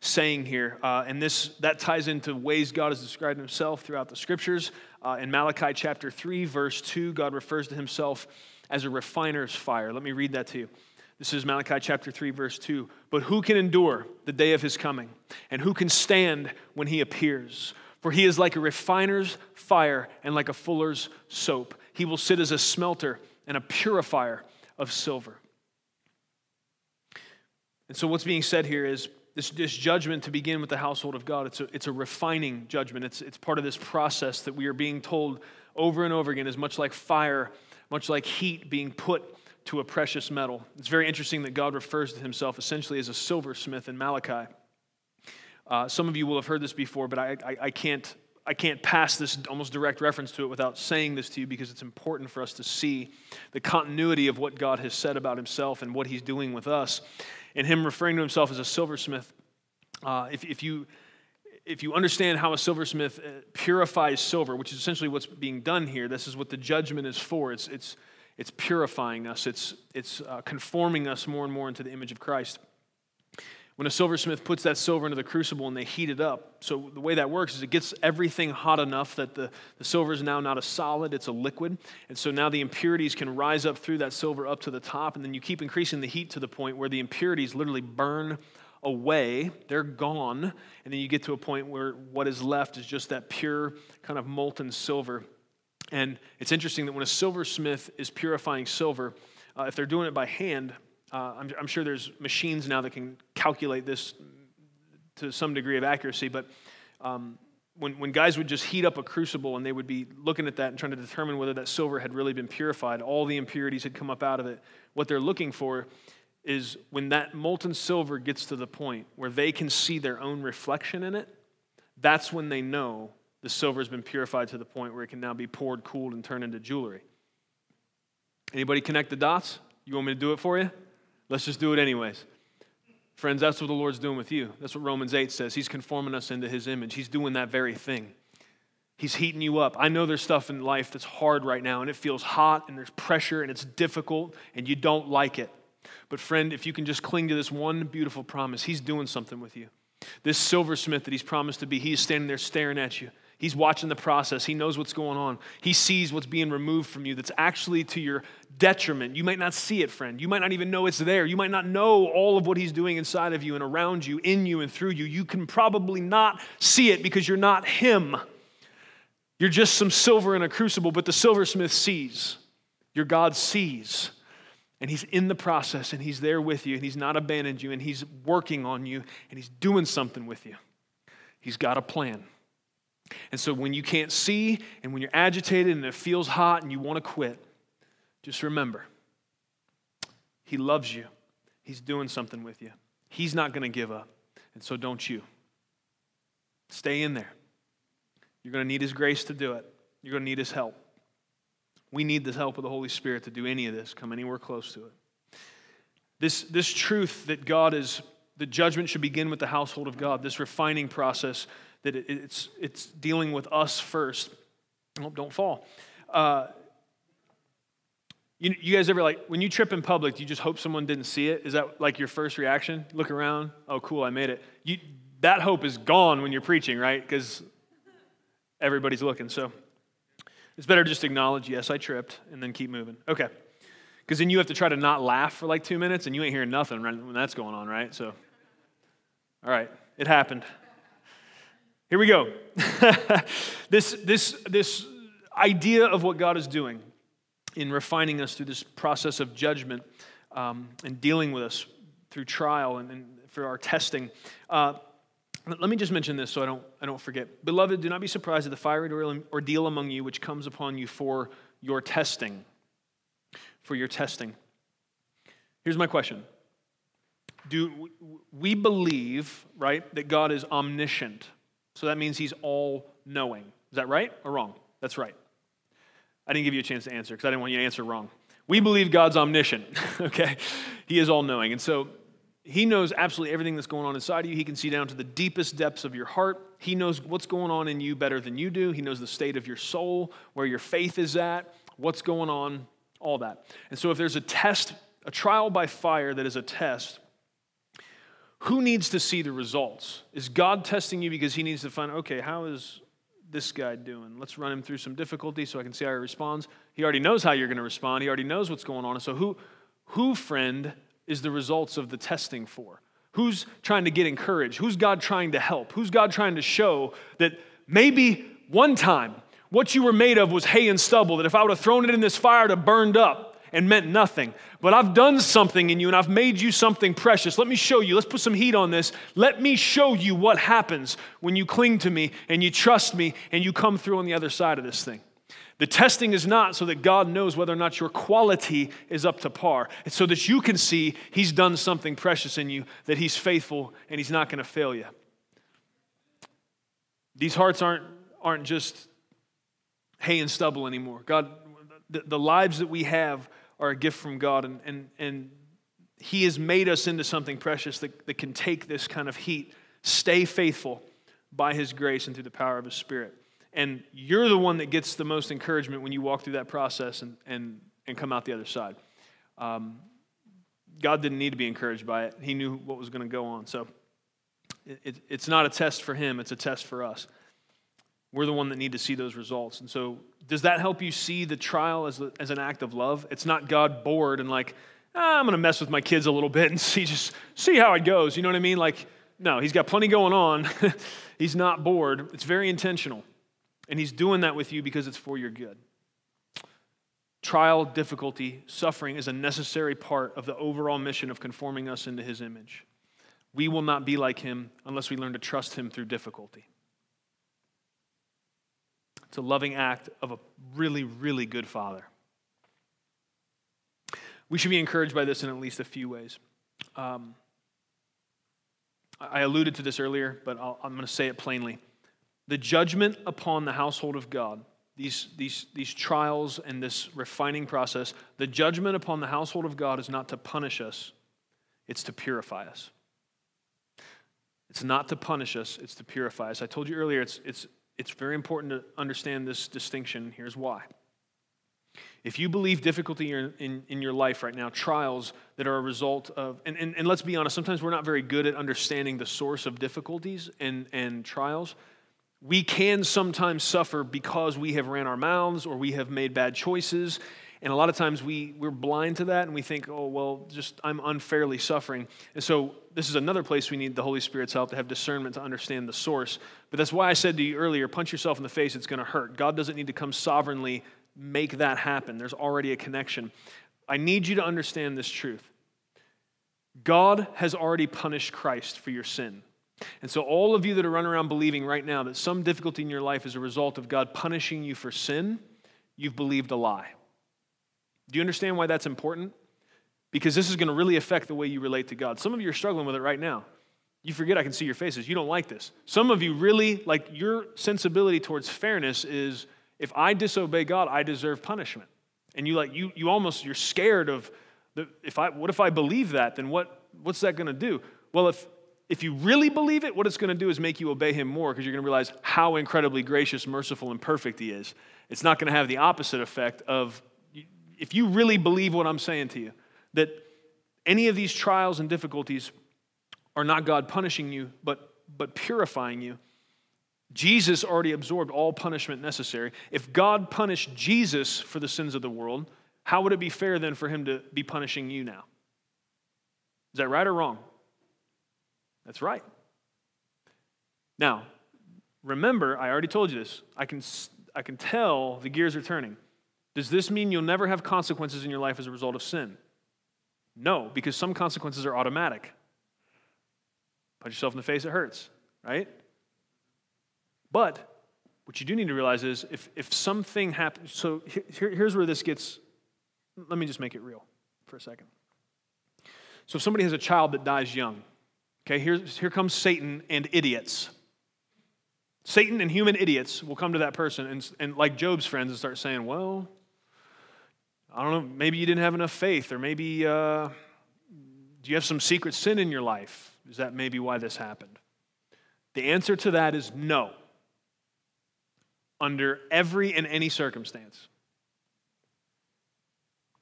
saying here. Uh, and this, that ties into ways God has described himself throughout the scriptures. Uh, in Malachi chapter 3, verse 2, God refers to himself as a refiner's fire. Let me read that to you. This is Malachi chapter 3, verse 2. But who can endure the day of his coming? And who can stand when he appears? For he is like a refiner's fire and like a fuller's soap. He will sit as a smelter and a purifier of silver. And so, what's being said here is this, this judgment to begin with the household of God. It's a, it's a refining judgment. It's, it's part of this process that we are being told over and over again is much like fire, much like heat being put to a precious metal. It's very interesting that God refers to himself essentially as a silversmith in Malachi. Uh, some of you will have heard this before, but I, I, I can't I can't pass this almost direct reference to it without saying this to you because it's important for us to see the continuity of what God has said about himself and what he's doing with us. And him referring to himself as a silversmith, uh, if, if, you, if you understand how a silversmith uh, purifies silver, which is essentially what's being done here, this is what the judgment is for. It's, it's, it's purifying us, it's, it's uh, conforming us more and more into the image of Christ when a silversmith puts that silver into the crucible and they heat it up. So, the way that works is it gets everything hot enough that the, the silver is now not a solid, it's a liquid. And so now the impurities can rise up through that silver up to the top. And then you keep increasing the heat to the point where the impurities literally burn away, they're gone. And then you get to a point where what is left is just that pure, kind of molten silver. And it's interesting that when a silversmith is purifying silver, uh, if they're doing it by hand, uh, I'm, I'm, sure there's machines now that can calculate this to some degree of accuracy, but um, when, when guys would just heat up a crucible and they would be looking at that and trying to determine whether that silver had really been purified, all the impurities had come up out of it, what they're looking for is when that molten silver gets to the point where they can see their own reflection in it, that's when they know the silver has been purified to the point where it can now be poured, cooled, and turned into jewelry. Anybody connect the dots? You want me to do it for you? Let's just do it anyways. Friends, that's what the Lord's doing with you. That's what Romans 8 says. He's conforming us into His image. He's doing that very thing. He's heating you up. I know there's stuff in life that's hard right now, and it feels hot, and there's pressure, and it's difficult, and you don't like it. But, friend, if you can just cling to this one beautiful promise, He's doing something with you. This silversmith that He's promised to be, He's standing there staring at you. He's watching the process. He knows what's going on. He sees what's being removed from you that's actually to your detriment. You might not see it, friend. You might not even know it's there. You might not know all of what He's doing inside of you and around you, in you and through you. You can probably not see it because you're not Him. You're just some silver in a crucible, but the silversmith sees. Your God sees. And He's in the process and He's there with you and He's not abandoned you and He's working on you and He's doing something with you. He's got a plan. And so when you can't see and when you're agitated and it feels hot and you want to quit, just remember He loves you. He's doing something with you. He's not going to give up. And so don't you. Stay in there. You're going to need His grace to do it, you're going to need His help. We need the help of the Holy Spirit to do any of this, come anywhere close to it. This, this truth that God is, the judgment should begin with the household of God, this refining process that it's, it's dealing with us first. Oh, don't fall. Uh, you, you guys ever like, when you trip in public, do you just hope someone didn't see it? Is that like your first reaction? Look around, oh, cool, I made it. You, that hope is gone when you're preaching, right? Because everybody's looking. So it's better just acknowledge, yes, I tripped, and then keep moving. Okay. Because then you have to try to not laugh for like two minutes, and you ain't hearing nothing when that's going on, right? So, all right, it happened. Here we go. <laughs> this, this, this idea of what God is doing in refining us through this process of judgment um, and dealing with us through trial and, and for our testing. Uh, let me just mention this so I don't, I don't forget. Beloved, do not be surprised at the fiery ordeal among you which comes upon you for your testing. For your testing. Here's my question Do we believe, right, that God is omniscient? So that means he's all knowing. Is that right or wrong? That's right. I didn't give you a chance to answer because I didn't want you to answer wrong. We believe God's omniscient, <laughs> okay? He is all knowing. And so he knows absolutely everything that's going on inside of you. He can see down to the deepest depths of your heart. He knows what's going on in you better than you do. He knows the state of your soul, where your faith is at, what's going on, all that. And so if there's a test, a trial by fire that is a test, who needs to see the results? Is God testing you because he needs to find, okay, how is this guy doing? Let's run him through some difficulty so I can see how he responds. He already knows how you're going to respond. He already knows what's going on. So who, who, friend, is the results of the testing for? Who's trying to get encouraged? Who's God trying to help? Who's God trying to show that maybe one time what you were made of was hay and stubble, that if I would have thrown it in this fire, it would have burned up and meant nothing. But I've done something in you and I've made you something precious. Let me show you. Let's put some heat on this. Let me show you what happens when you cling to me and you trust me and you come through on the other side of this thing. The testing is not so that God knows whether or not your quality is up to par. It's so that you can see He's done something precious in you, that He's faithful and He's not going to fail you. These hearts aren't aren't just hay and stubble anymore. God, the, the lives that we have are a gift from God, and, and, and He has made us into something precious that, that can take this kind of heat. Stay faithful by His grace and through the power of His Spirit. And you're the one that gets the most encouragement when you walk through that process and, and, and come out the other side. Um, God didn't need to be encouraged by it, He knew what was going to go on. So it, it, it's not a test for Him, it's a test for us. We're the one that need to see those results. And so, does that help you see the trial as, as an act of love? It's not God bored and like, ah, I'm going to mess with my kids a little bit and <laughs> see just see how it goes. You know what I mean? Like, no, he's got plenty going on. <laughs> he's not bored. It's very intentional. And he's doing that with you because it's for your good. Trial, difficulty, suffering is a necessary part of the overall mission of conforming us into his image. We will not be like him unless we learn to trust him through difficulty. It's a loving act of a really, really good father. We should be encouraged by this in at least a few ways. Um, I alluded to this earlier, but i am going to say it plainly. The judgment upon the household of God, these, these, these trials and this refining process, the judgment upon the household of God is not to punish us, it's to purify us. It's not to punish us, it's to purify us. I told you earlier, it's, it's it's very important to understand this distinction. Here's why. If you believe difficulty in, in, in, your life right now, trials that are a result of, and, and, and let's be honest, sometimes we're not very good at understanding the source of difficulties and, and trials. We can sometimes suffer because we have ran our mouths or we have made bad choices and a lot of times we, we're blind to that and we think, oh, well, just I'm unfairly suffering. And so this is another place we need the Holy Spirit's help to have discernment to understand the source. But that's why I said to you earlier punch yourself in the face, it's going to hurt. God doesn't need to come sovereignly make that happen, there's already a connection. I need you to understand this truth God has already punished Christ for your sin. And so, all of you that are running around believing right now that some difficulty in your life is a result of God punishing you for sin, you've believed a lie. Do you understand why that's important? Because this is going to really affect the way you relate to God. Some of you are struggling with it right now. You forget I can see your faces. You don't like this. Some of you really, like, your sensibility towards fairness is if I disobey God, I deserve punishment. And you like you you almost you're scared of the, if I what if I believe that, then what what's that going to do? Well, if if you really believe it, what it's going to do is make you obey him more because you're going to realize how incredibly gracious, merciful, and perfect he is. It's not going to have the opposite effect of if you really believe what I'm saying to you, that any of these trials and difficulties are not God punishing you, but, but purifying you, Jesus already absorbed all punishment necessary. If God punished Jesus for the sins of the world, how would it be fair then for him to be punishing you now? Is that right or wrong? That's right. Now, remember, I already told you this. I can, I can tell the gears are turning. Does this mean you'll never have consequences in your life as a result of sin? No, because some consequences are automatic. Punch yourself in the face, it hurts, right? But what you do need to realize is if, if something happens, so here, here's where this gets, let me just make it real for a second. So if somebody has a child that dies young, okay, here, here comes Satan and idiots. Satan and human idiots will come to that person and, and like Job's friends and start saying, well, I don't know, maybe you didn't have enough faith, or maybe uh, do you have some secret sin in your life? Is that maybe why this happened? The answer to that is no. Under every and any circumstance,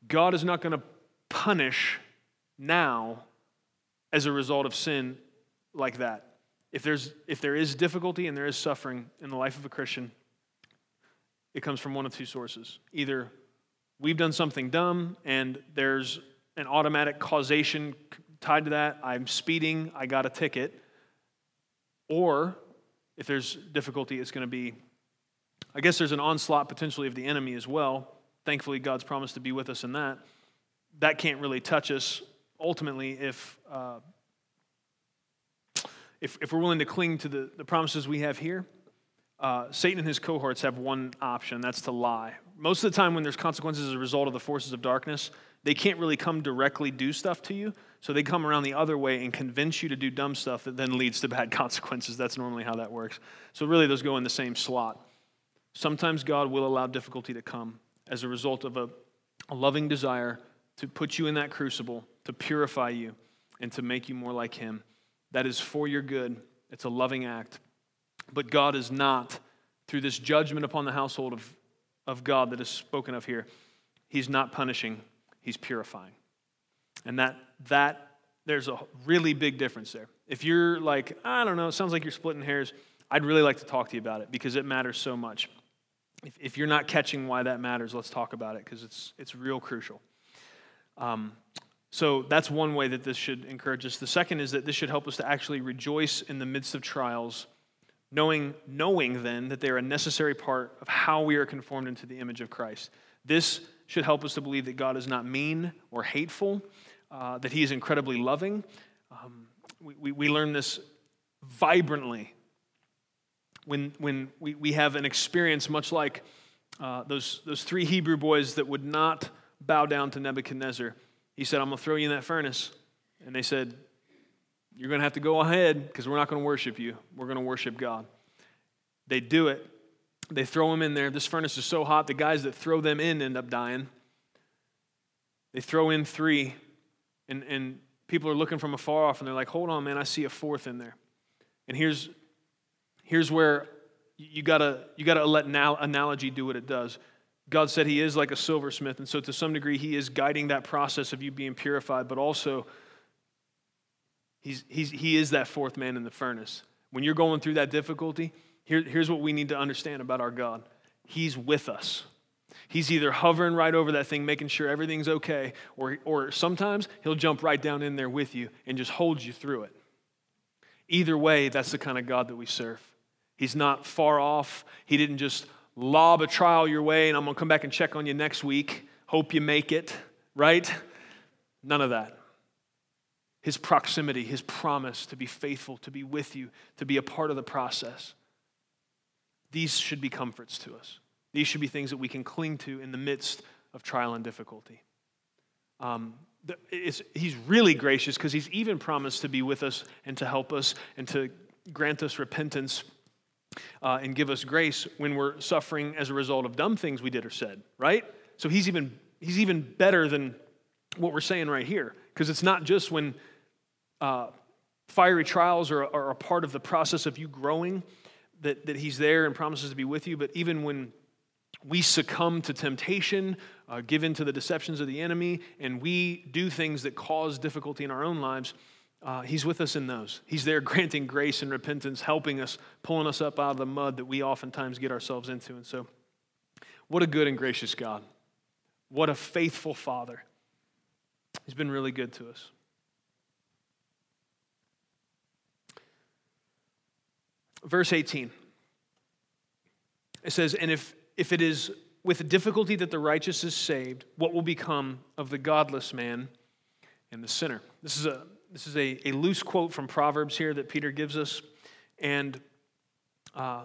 God is not going to punish now as a result of sin like that. If, there's, if there is difficulty and there is suffering in the life of a Christian, it comes from one of two sources either we've done something dumb and there's an automatic causation tied to that. I'm speeding, I got a ticket. Or if there's difficulty, it's going to be, I guess there's an onslaught potentially of the enemy as well. Thankfully, God's promised to be with us in that. That can't really touch us ultimately if, uh, if, if, we're willing to cling to the, the promises we have here. Uh, Satan and his cohorts have one option that's to lie. Most of the time, when there's consequences as a result of the forces of darkness, they can't really come directly do stuff to you. So they come around the other way and convince you to do dumb stuff that then leads to bad <laughs> consequences. That's normally how that works. So really, those go in the same slot. Sometimes God will allow difficulty to come as a result of a, a loving desire to put you in that crucible, to purify you, and to make you more like Him. That is for your good. It's a loving act. But God is not, through this judgment upon the household of, of God that is spoken of here, He's not punishing, He's purifying. And that, that there's a really big difference there. If you're like, I don't know, it sounds like you're splitting hairs, I'd really like to talk to you about it because it matters so much. If, if you're not catching why that matters, let's talk about it because it's, it's real crucial. Um, so that's one way that this should encourage us. The second is that this should help us to actually rejoice in the midst of trials, knowing, knowing then that they're a necessary part of how we are conformed into the image of Christ. This should help us to believe that God is not mean or hateful, uh, that He is incredibly loving. Um, we, we, we learn this vibrantly when, when we, we have an experience much like uh, those, those three Hebrew boys that would not bow down to Nebuchadnezzar. He said, I'm going to throw you in that furnace. And they said, You're going to have to go ahead because we're not going to worship you. We're going to worship God. They do it. They throw him in there. This furnace is so hot, the guys that throw them in end up dying. They throw in three, and, and people are looking from afar off, and they're like, Hold on, man, I see a fourth in there. And here's, here's where you gotta, you gotta let analogy do what it does. God said He is like a silversmith, and so to some degree, He is guiding that process of you being purified, but also he's, he's, He is that fourth man in the furnace. When you're going through that difficulty, here, here's what we need to understand about our God He's with us. He's either hovering right over that thing, making sure everything's okay, or, or sometimes He'll jump right down in there with you and just hold you through it. Either way, that's the kind of God that we serve. He's not far off. He didn't just lob a trial your way and I'm going to come back and check on you next week. Hope you make it, right? None of that. His proximity, his promise to be faithful, to be with you, to be a part of the process. These should be comforts to us. These should be things that we can cling to in the midst of trial and difficulty. Um, he's really gracious because he's even promised to be with us and to help us and to grant us repentance uh, and give us grace when we're suffering as a result of dumb things we did or said, right? So he's even, he's even better than what we're saying right here because it's not just when uh, fiery trials are, are a part of the process of you growing that, that he's there and promises to be with you, but even when we succumb to temptation, uh, give in to the deceptions of the enemy, and we do things that cause difficulty in our own lives, uh, he's with us in those. He's there <laughs> granting grace and repentance, helping us, pulling us up out of the mud that we oftentimes get ourselves into. And so, what a good and gracious God. What a faithful Father. He's been really good to us. Verse 18. It says, And if, if it is with difficulty that the righteous is saved, what will become of the godless man and the sinner? This is a this is a, a loose quote from Proverbs here that Peter gives us. And uh,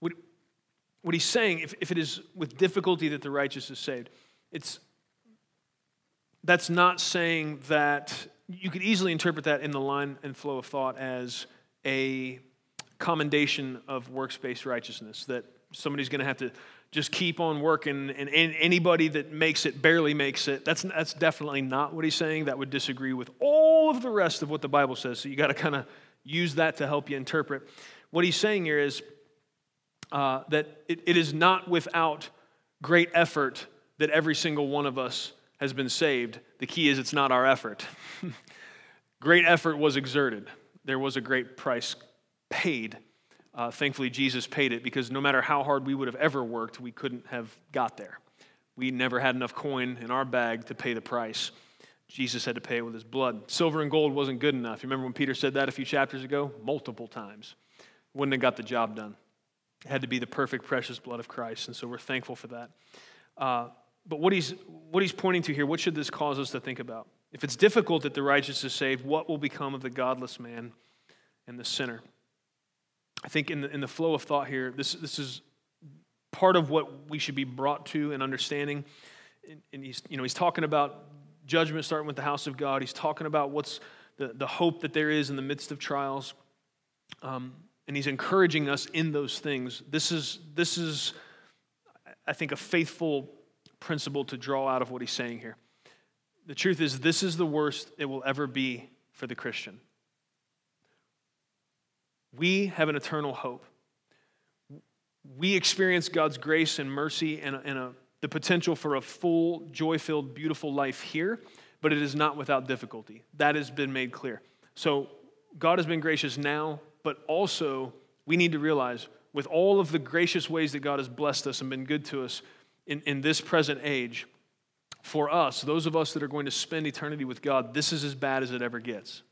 what, what he's saying, if, if it is with difficulty that the righteous is saved, it's, that's not saying that you could easily interpret that in the line and flow of thought as a commendation of works based righteousness, that somebody's going to have to just keep on working, and anybody that makes it barely makes it. That's, that's definitely not what he's saying. That would disagree with all of the rest of what the Bible says. So you got to kind of use that to help you interpret. What he's saying here is uh, that it, it is not without great effort that every single one of us has been saved. The key is it's not our effort. <laughs> great effort was exerted, there was a great price paid uh, thankfully, Jesus paid it because no matter how hard we would have ever worked, we couldn't have got there. We never had enough coin in our bag to pay the price. Jesus had to pay it with his blood. Silver and gold wasn't good enough. You remember when Peter said that a few chapters ago? Multiple times. Wouldn't have got the job done. It had to be the perfect, precious blood of Christ. And so we're thankful for that. Uh, but what he's, what he's pointing to here, what should this cause us to think about? If it's difficult that the righteous is saved, what will become of the godless man and the sinner? I think in the, in the flow of thought here, this, this is part of what we should be brought to and understanding. And, and he's, you know, he's talking about judgment starting with the house of God. He's talking about what's the, the hope that there is in the midst of trials. Um, and he's encouraging us in those things. This is, this is, I think, a faithful principle to draw out of what he's saying here. The truth is, this is the worst it will ever be for the Christian. We have an eternal hope. We experience God's grace and mercy and, and a, the potential for a full, joy filled, beautiful life here, but it is not without difficulty. That has been made clear. So, God has been gracious now, but also we need to realize with all of the gracious ways that God has blessed us and been good to us in, in this present age, for us, those of us that are going to spend eternity with God, this is as bad as it ever gets.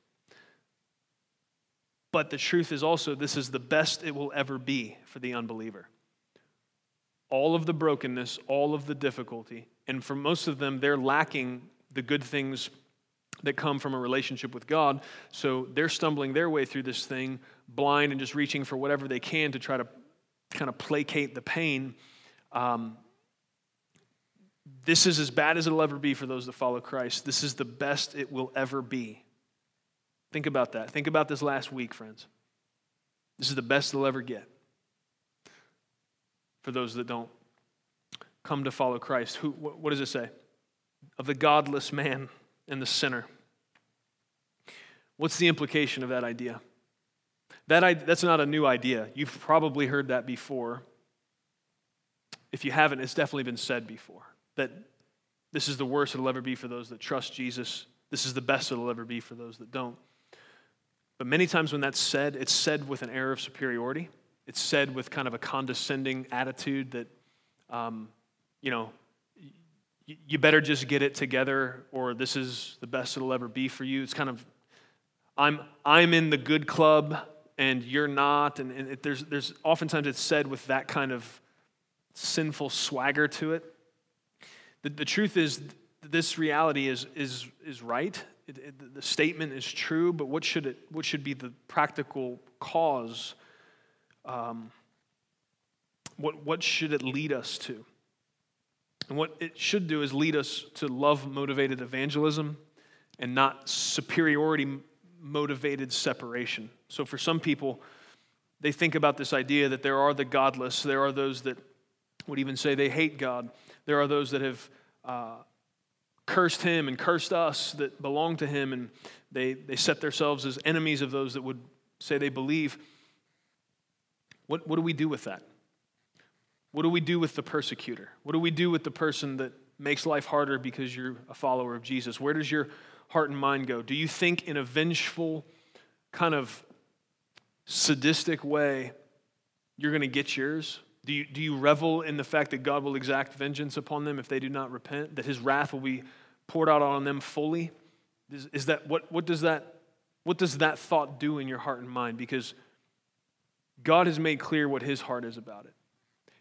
But the truth is also, this is the best it will ever be for the unbeliever. All of the brokenness, all of the difficulty, and for most of them, they're lacking the good things that come from a relationship with God. So they're stumbling their way through this thing, blind and just reaching for whatever they can to try to kind of placate the pain. Um, this is as bad as it'll ever be for those that follow Christ. This is the best it will ever be. Think about that. Think about this last week, friends. This is the best they'll ever get for those that don't come to follow Christ. Who, what does it say? Of the godless man and the sinner. What's the implication of that idea? That, that's not a new idea. You've probably heard that before. If you haven't, it's definitely been said before that this is the worst it'll ever be for those that trust Jesus. This is the best it'll ever be for those that don't. But many times when that's said, it's said with an air of superiority. It's said with kind of a condescending attitude that, um, you know, you better just get it together or this is the best it'll ever be for you. It's kind of, I'm, I'm in the good club and you're not. And, and it, there's, there's oftentimes it's said with that kind of sinful swagger to it. The, the truth is, this reality is, is, is right. It, it, the statement is true, but what should, it, what should be the practical cause? Um, what, what should it lead us to? And what it should do is lead us to love motivated evangelism and not superiority motivated separation. So, for some people, they think about this idea that there are the godless, there are those that would even say they hate God. There are those that have uh, cursed him and cursed us that belong to him, and they, they set themselves as enemies of those that would say they believe. What, what do we do with that? What do we do with the persecutor? What do we do with the person that makes life harder because you're a follower of Jesus? Where does your heart and mind go? Do you think in a vengeful, kind of sadistic way, you're going to get yours? Do you, do you revel in the fact that God will exact vengeance upon them if they do not repent? That his wrath will be poured out on them fully? Is, is that what, what does that what does that thought do in your heart and mind? Because God has made clear what his heart is about it.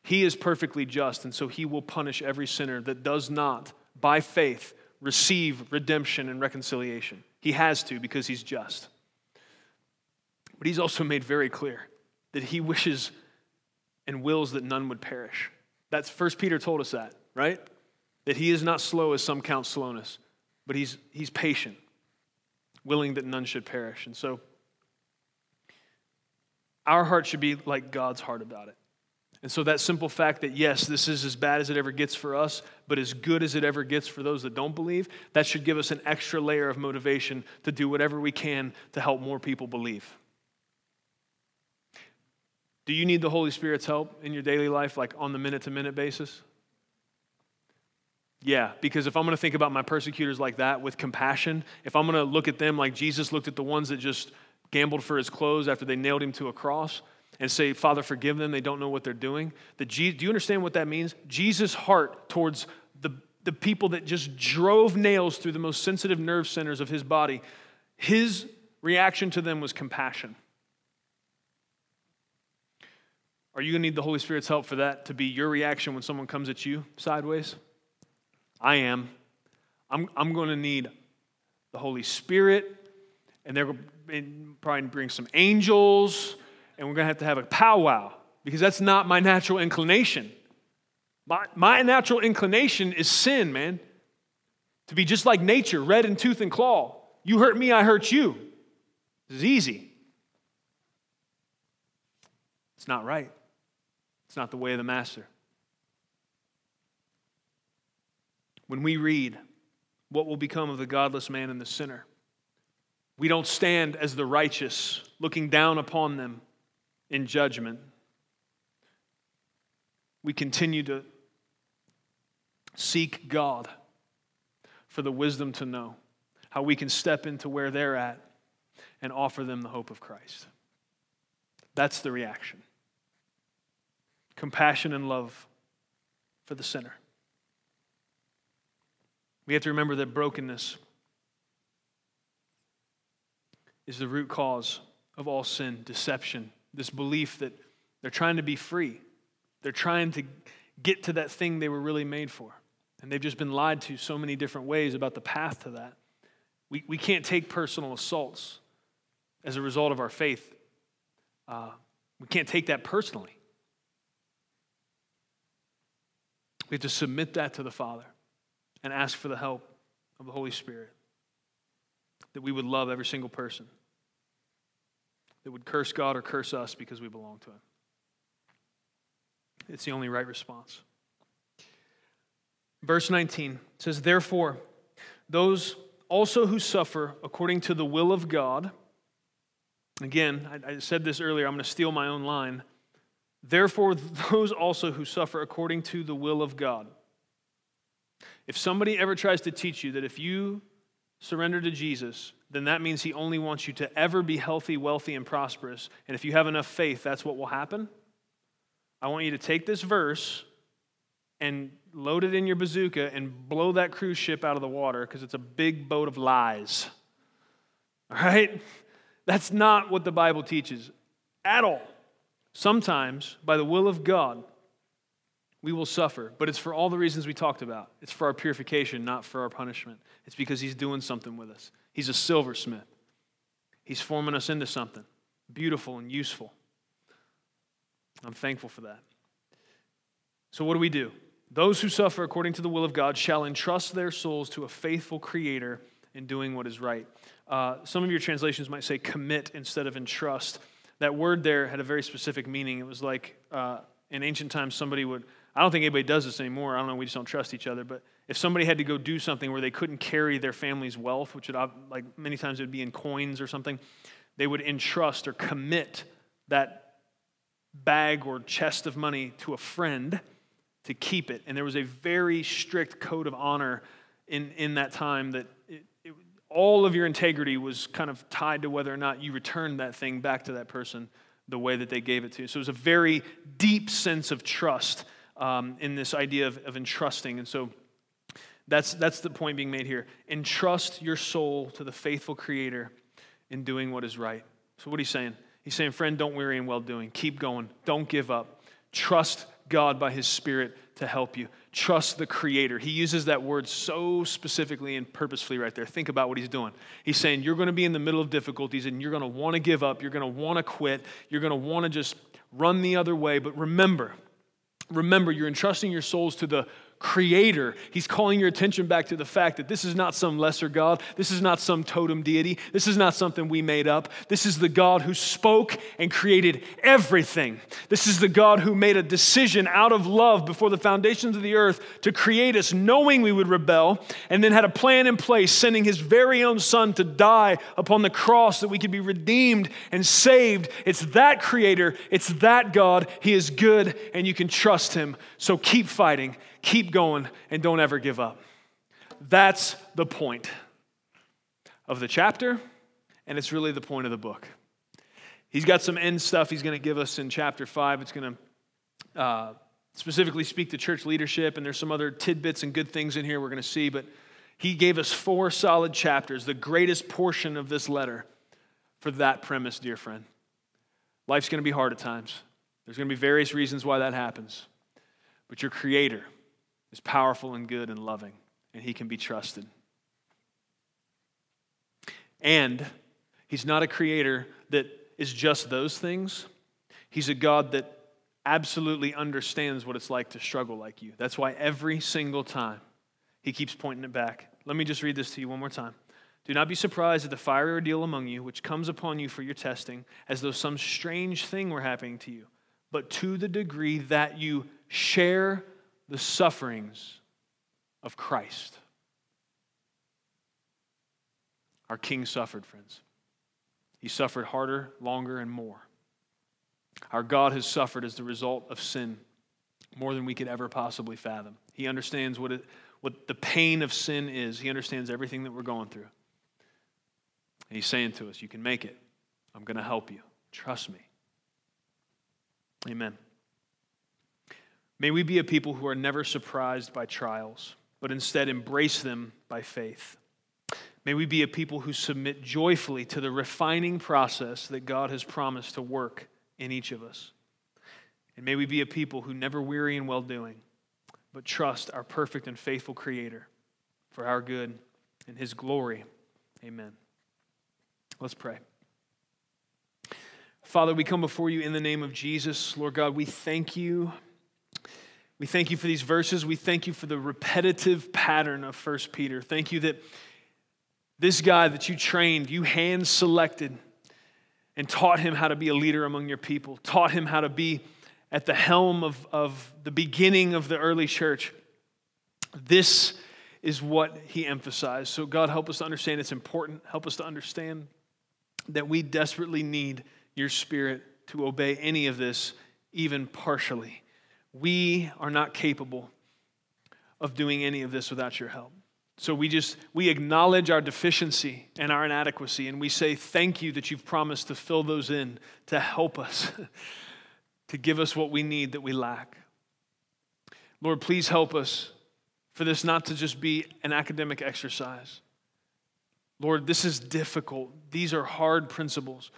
He is perfectly just, and so he will punish every sinner that does not, by faith, receive redemption and reconciliation. He has to because he's just. But he's also made very clear that he wishes and wills that none would perish. That's First Peter told us that, right? That he is not slow as some count slowness, but he's, he's patient, willing that none should perish. And so our heart should be like God's heart about it. And so that simple fact that, yes, this is as bad as it ever gets for us, but as good as it ever gets for those that don't believe, that should give us an extra layer of motivation to do whatever we can to help more people believe. Do you need the Holy Spirit's help in your daily life, like on the minute to minute basis? Yeah, because if I'm going to think about my persecutors like that with compassion, if I'm going to look at them like Jesus looked at the ones that just gambled for his clothes after they nailed him to a cross and say, Father, forgive them, they don't know what they're doing. The, do you understand what that means? Jesus' heart towards the, the people that just drove nails through the most sensitive nerve centers of his body, his reaction to them was compassion. Are you going to need the Holy Spirit's help for that to be your reaction when someone comes at you sideways? I am. I'm, I'm going to need the Holy Spirit, and they're going to probably bring some angels, and we're going to have to have a powwow because that's not my natural inclination. My, my natural inclination is sin, man. To be just like nature, red in tooth and claw. You hurt me, I hurt you. This is easy. It's not right. It's not the way of the master. When we read, What will become of the godless man and the sinner? We don't stand as the righteous, looking down upon them in judgment. We continue to seek God for the wisdom to know how we can step into where they're at and offer them the hope of Christ. That's the reaction compassion and love for the sinner. We have to remember that brokenness is the root cause of all sin, deception, this belief that they're trying to be free. They're trying to get to that thing they were really made for. And they've just been lied to so many different ways about the path to that. We, we can't take personal assaults as a result of our faith. Uh, we can't take that personally. We have to submit that to the Father and ask for the help of the Holy Spirit. That we would love every single person. That would curse God or curse us because we belong to Him. It's the only right response. Verse 19 says, Therefore, those also who suffer according to the will of God, again, I, I said this earlier, I'm going to steal my own line. Therefore, those also who suffer according to the will of God. If somebody ever tries to teach you that if you surrender to Jesus, then that means he only wants you to ever be healthy, wealthy, and prosperous, and if you have enough faith, that's what will happen, I want you to take this verse and load it in your bazooka and blow that cruise ship out of the water because it's a big boat of lies. <laughs> All right? That's not what the Bible teaches at all. Sometimes, by the will of God, we will suffer, but it's for all the reasons we talked about. It's for our purification, not for our punishment. It's because He's doing something with us. He's a silversmith, He's forming us into something beautiful and useful. I'm thankful for that. So, what do we do? Those who suffer according to the will of God shall entrust their souls to a faithful Creator in doing what is right. Uh, some of your translations might say commit instead of entrust. That word there had a very specific meaning. It was like uh, in ancient times, somebody would, I don't think anybody does this anymore. I don't know, we just don't trust each other. But if somebody had to go do something where they couldn't carry their family's wealth, which would, like many times it would be in coins or something, they would entrust or commit that bag or chest of money to a friend to keep it. And there was a very strict code of honor in, in that time that all of your integrity was kind of tied to whether or not you returned that thing back to that person the way that they gave it to you. So it was a very deep sense of trust um, in this idea of, of entrusting. And so that's, that's the point being made here. Entrust your soul to the faithful Creator in doing what is right. So, what he's saying? He's saying, friend, don't weary in well doing. Keep going. Don't give up. Trust God by His Spirit to help you. Trust the Creator. He uses that word so specifically and purposefully right there. Think about what He's doing. He's saying, You're going to be in the middle of difficulties and you're going to want to give up. You're going to want to quit. You're going to want to just run the other way. But remember, remember, you're entrusting your souls to the creator, he's calling your attention back to the fact that this is not some lesser God. This is not some totem deity. This is not something we made up. This is the God who spoke and created everything. This is the God who made a decision out of love before the foundations of the earth to create us, knowing we would rebel, and then had a plan in place, sending his very own son to die upon the cross that we could be redeemed and saved. It's that creator, it's that God. He is good, and you can trust him. So keep fighting keep going, and don't ever give up. That's the point of the chapter, and it's really the point of the book. He's got some end stuff he's going to give us in chapter 5. It's going to uh, specifically speak to church leadership, and there's some other tidbits and good things in here we're going to see, but he gave us four solid chapters, the greatest portion of this letter for that premise, dear friend. Life's going to be hard at times. There's going to be various reasons why that happens. But your Creator, is powerful and good and loving, and he can be trusted. And he's not a creator that is just those things, he's a God that absolutely understands what it's like to struggle like you. That's why every single time he keeps pointing it back. Let me just read this to you one more time. Do not be surprised at the fiery ordeal among you, which comes upon you for your testing, as though some strange thing were happening to you but to the degree that you share the sufferings of Christ. Our King suffered, friends. He suffered harder, longer, and more. Our God has suffered as the result of sin more than we could ever possibly fathom. He understands what, it, what the pain of sin is, He understands everything that we're going through. And He's saying to us, You can make it. I'm going to help you. Trust me. Amen. May we be a people who are never surprised by trials, but instead embrace them by faith. May we be a people who submit joyfully to the refining process that God has promised to work in each of us. And may we be a people who never weary in well doing, but trust our perfect and faithful Creator for our good and His glory. Amen. Let's pray. Father, we come before you in the name of Jesus. Lord God, we thank you. We thank you for these verses. We thank you for the repetitive pattern of 1 Peter. Thank you that this guy that you trained, you hand selected and taught him how to be a leader among your people, taught him how to be at the helm of, of the beginning of the early church. This is what he emphasized. So, God, help us to understand it's important. Help us to understand that we desperately need your spirit to obey any of this, even partially. We are not capable of doing any of this without your help. So we just we acknowledge our deficiency and our inadequacy and we say thank you that you've promised to fill those in to help us <laughs> to give us what we need that we lack. Lord, please help us for this not to just be an academic exercise. Lord, this is difficult. These are hard principles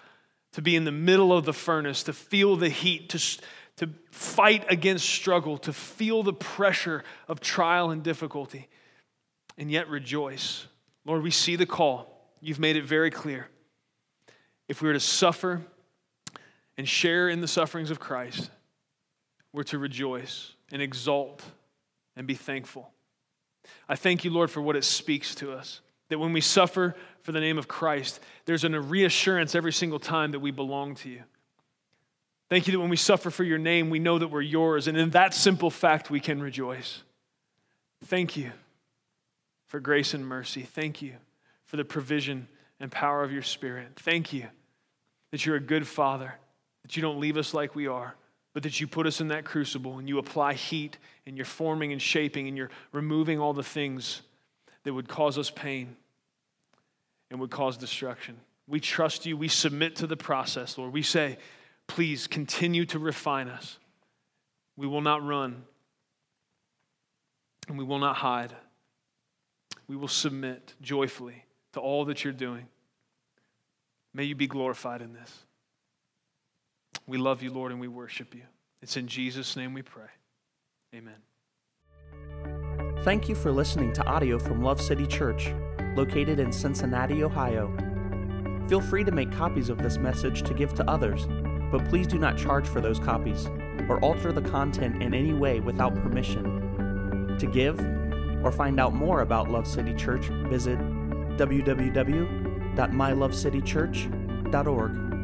to be in the middle of the furnace, to feel the heat, to, to fight against struggle, to feel the pressure of trial and difficulty, and yet rejoice. Lord, we see the call. You've made it very clear. If we were to suffer and share in the sufferings of Christ, we're to rejoice and exalt and be thankful. I thank you, Lord, for what it speaks to us. That when we suffer for the name of Christ, there's a reassurance every single time that we belong to you. Thank you that when we suffer for your name, we know that we're yours. And in that simple fact, we can rejoice. Thank you for grace and mercy. Thank you for the provision and power of your Spirit. Thank you that you're a good Father, that you don't leave us like we are, but that you put us in that crucible and you apply heat and you're forming and shaping and you're removing all the things that would cause us pain and would cause destruction. We trust you. We submit to the process, Lord. We say, please continue to refine us. We will not run and we will not hide. We will submit joyfully to all that you're doing. May you be glorified in this. We love you, Lord, and we worship you. It's in Jesus' name we pray. Amen. Thank you for listening to audio from Love City Church, located in Cincinnati, Ohio. Feel free to make copies of this message to give to others, but please do not charge for those copies or alter the content in any way without permission. To give or find out more about Love City Church, visit www.mylovecitychurch.org.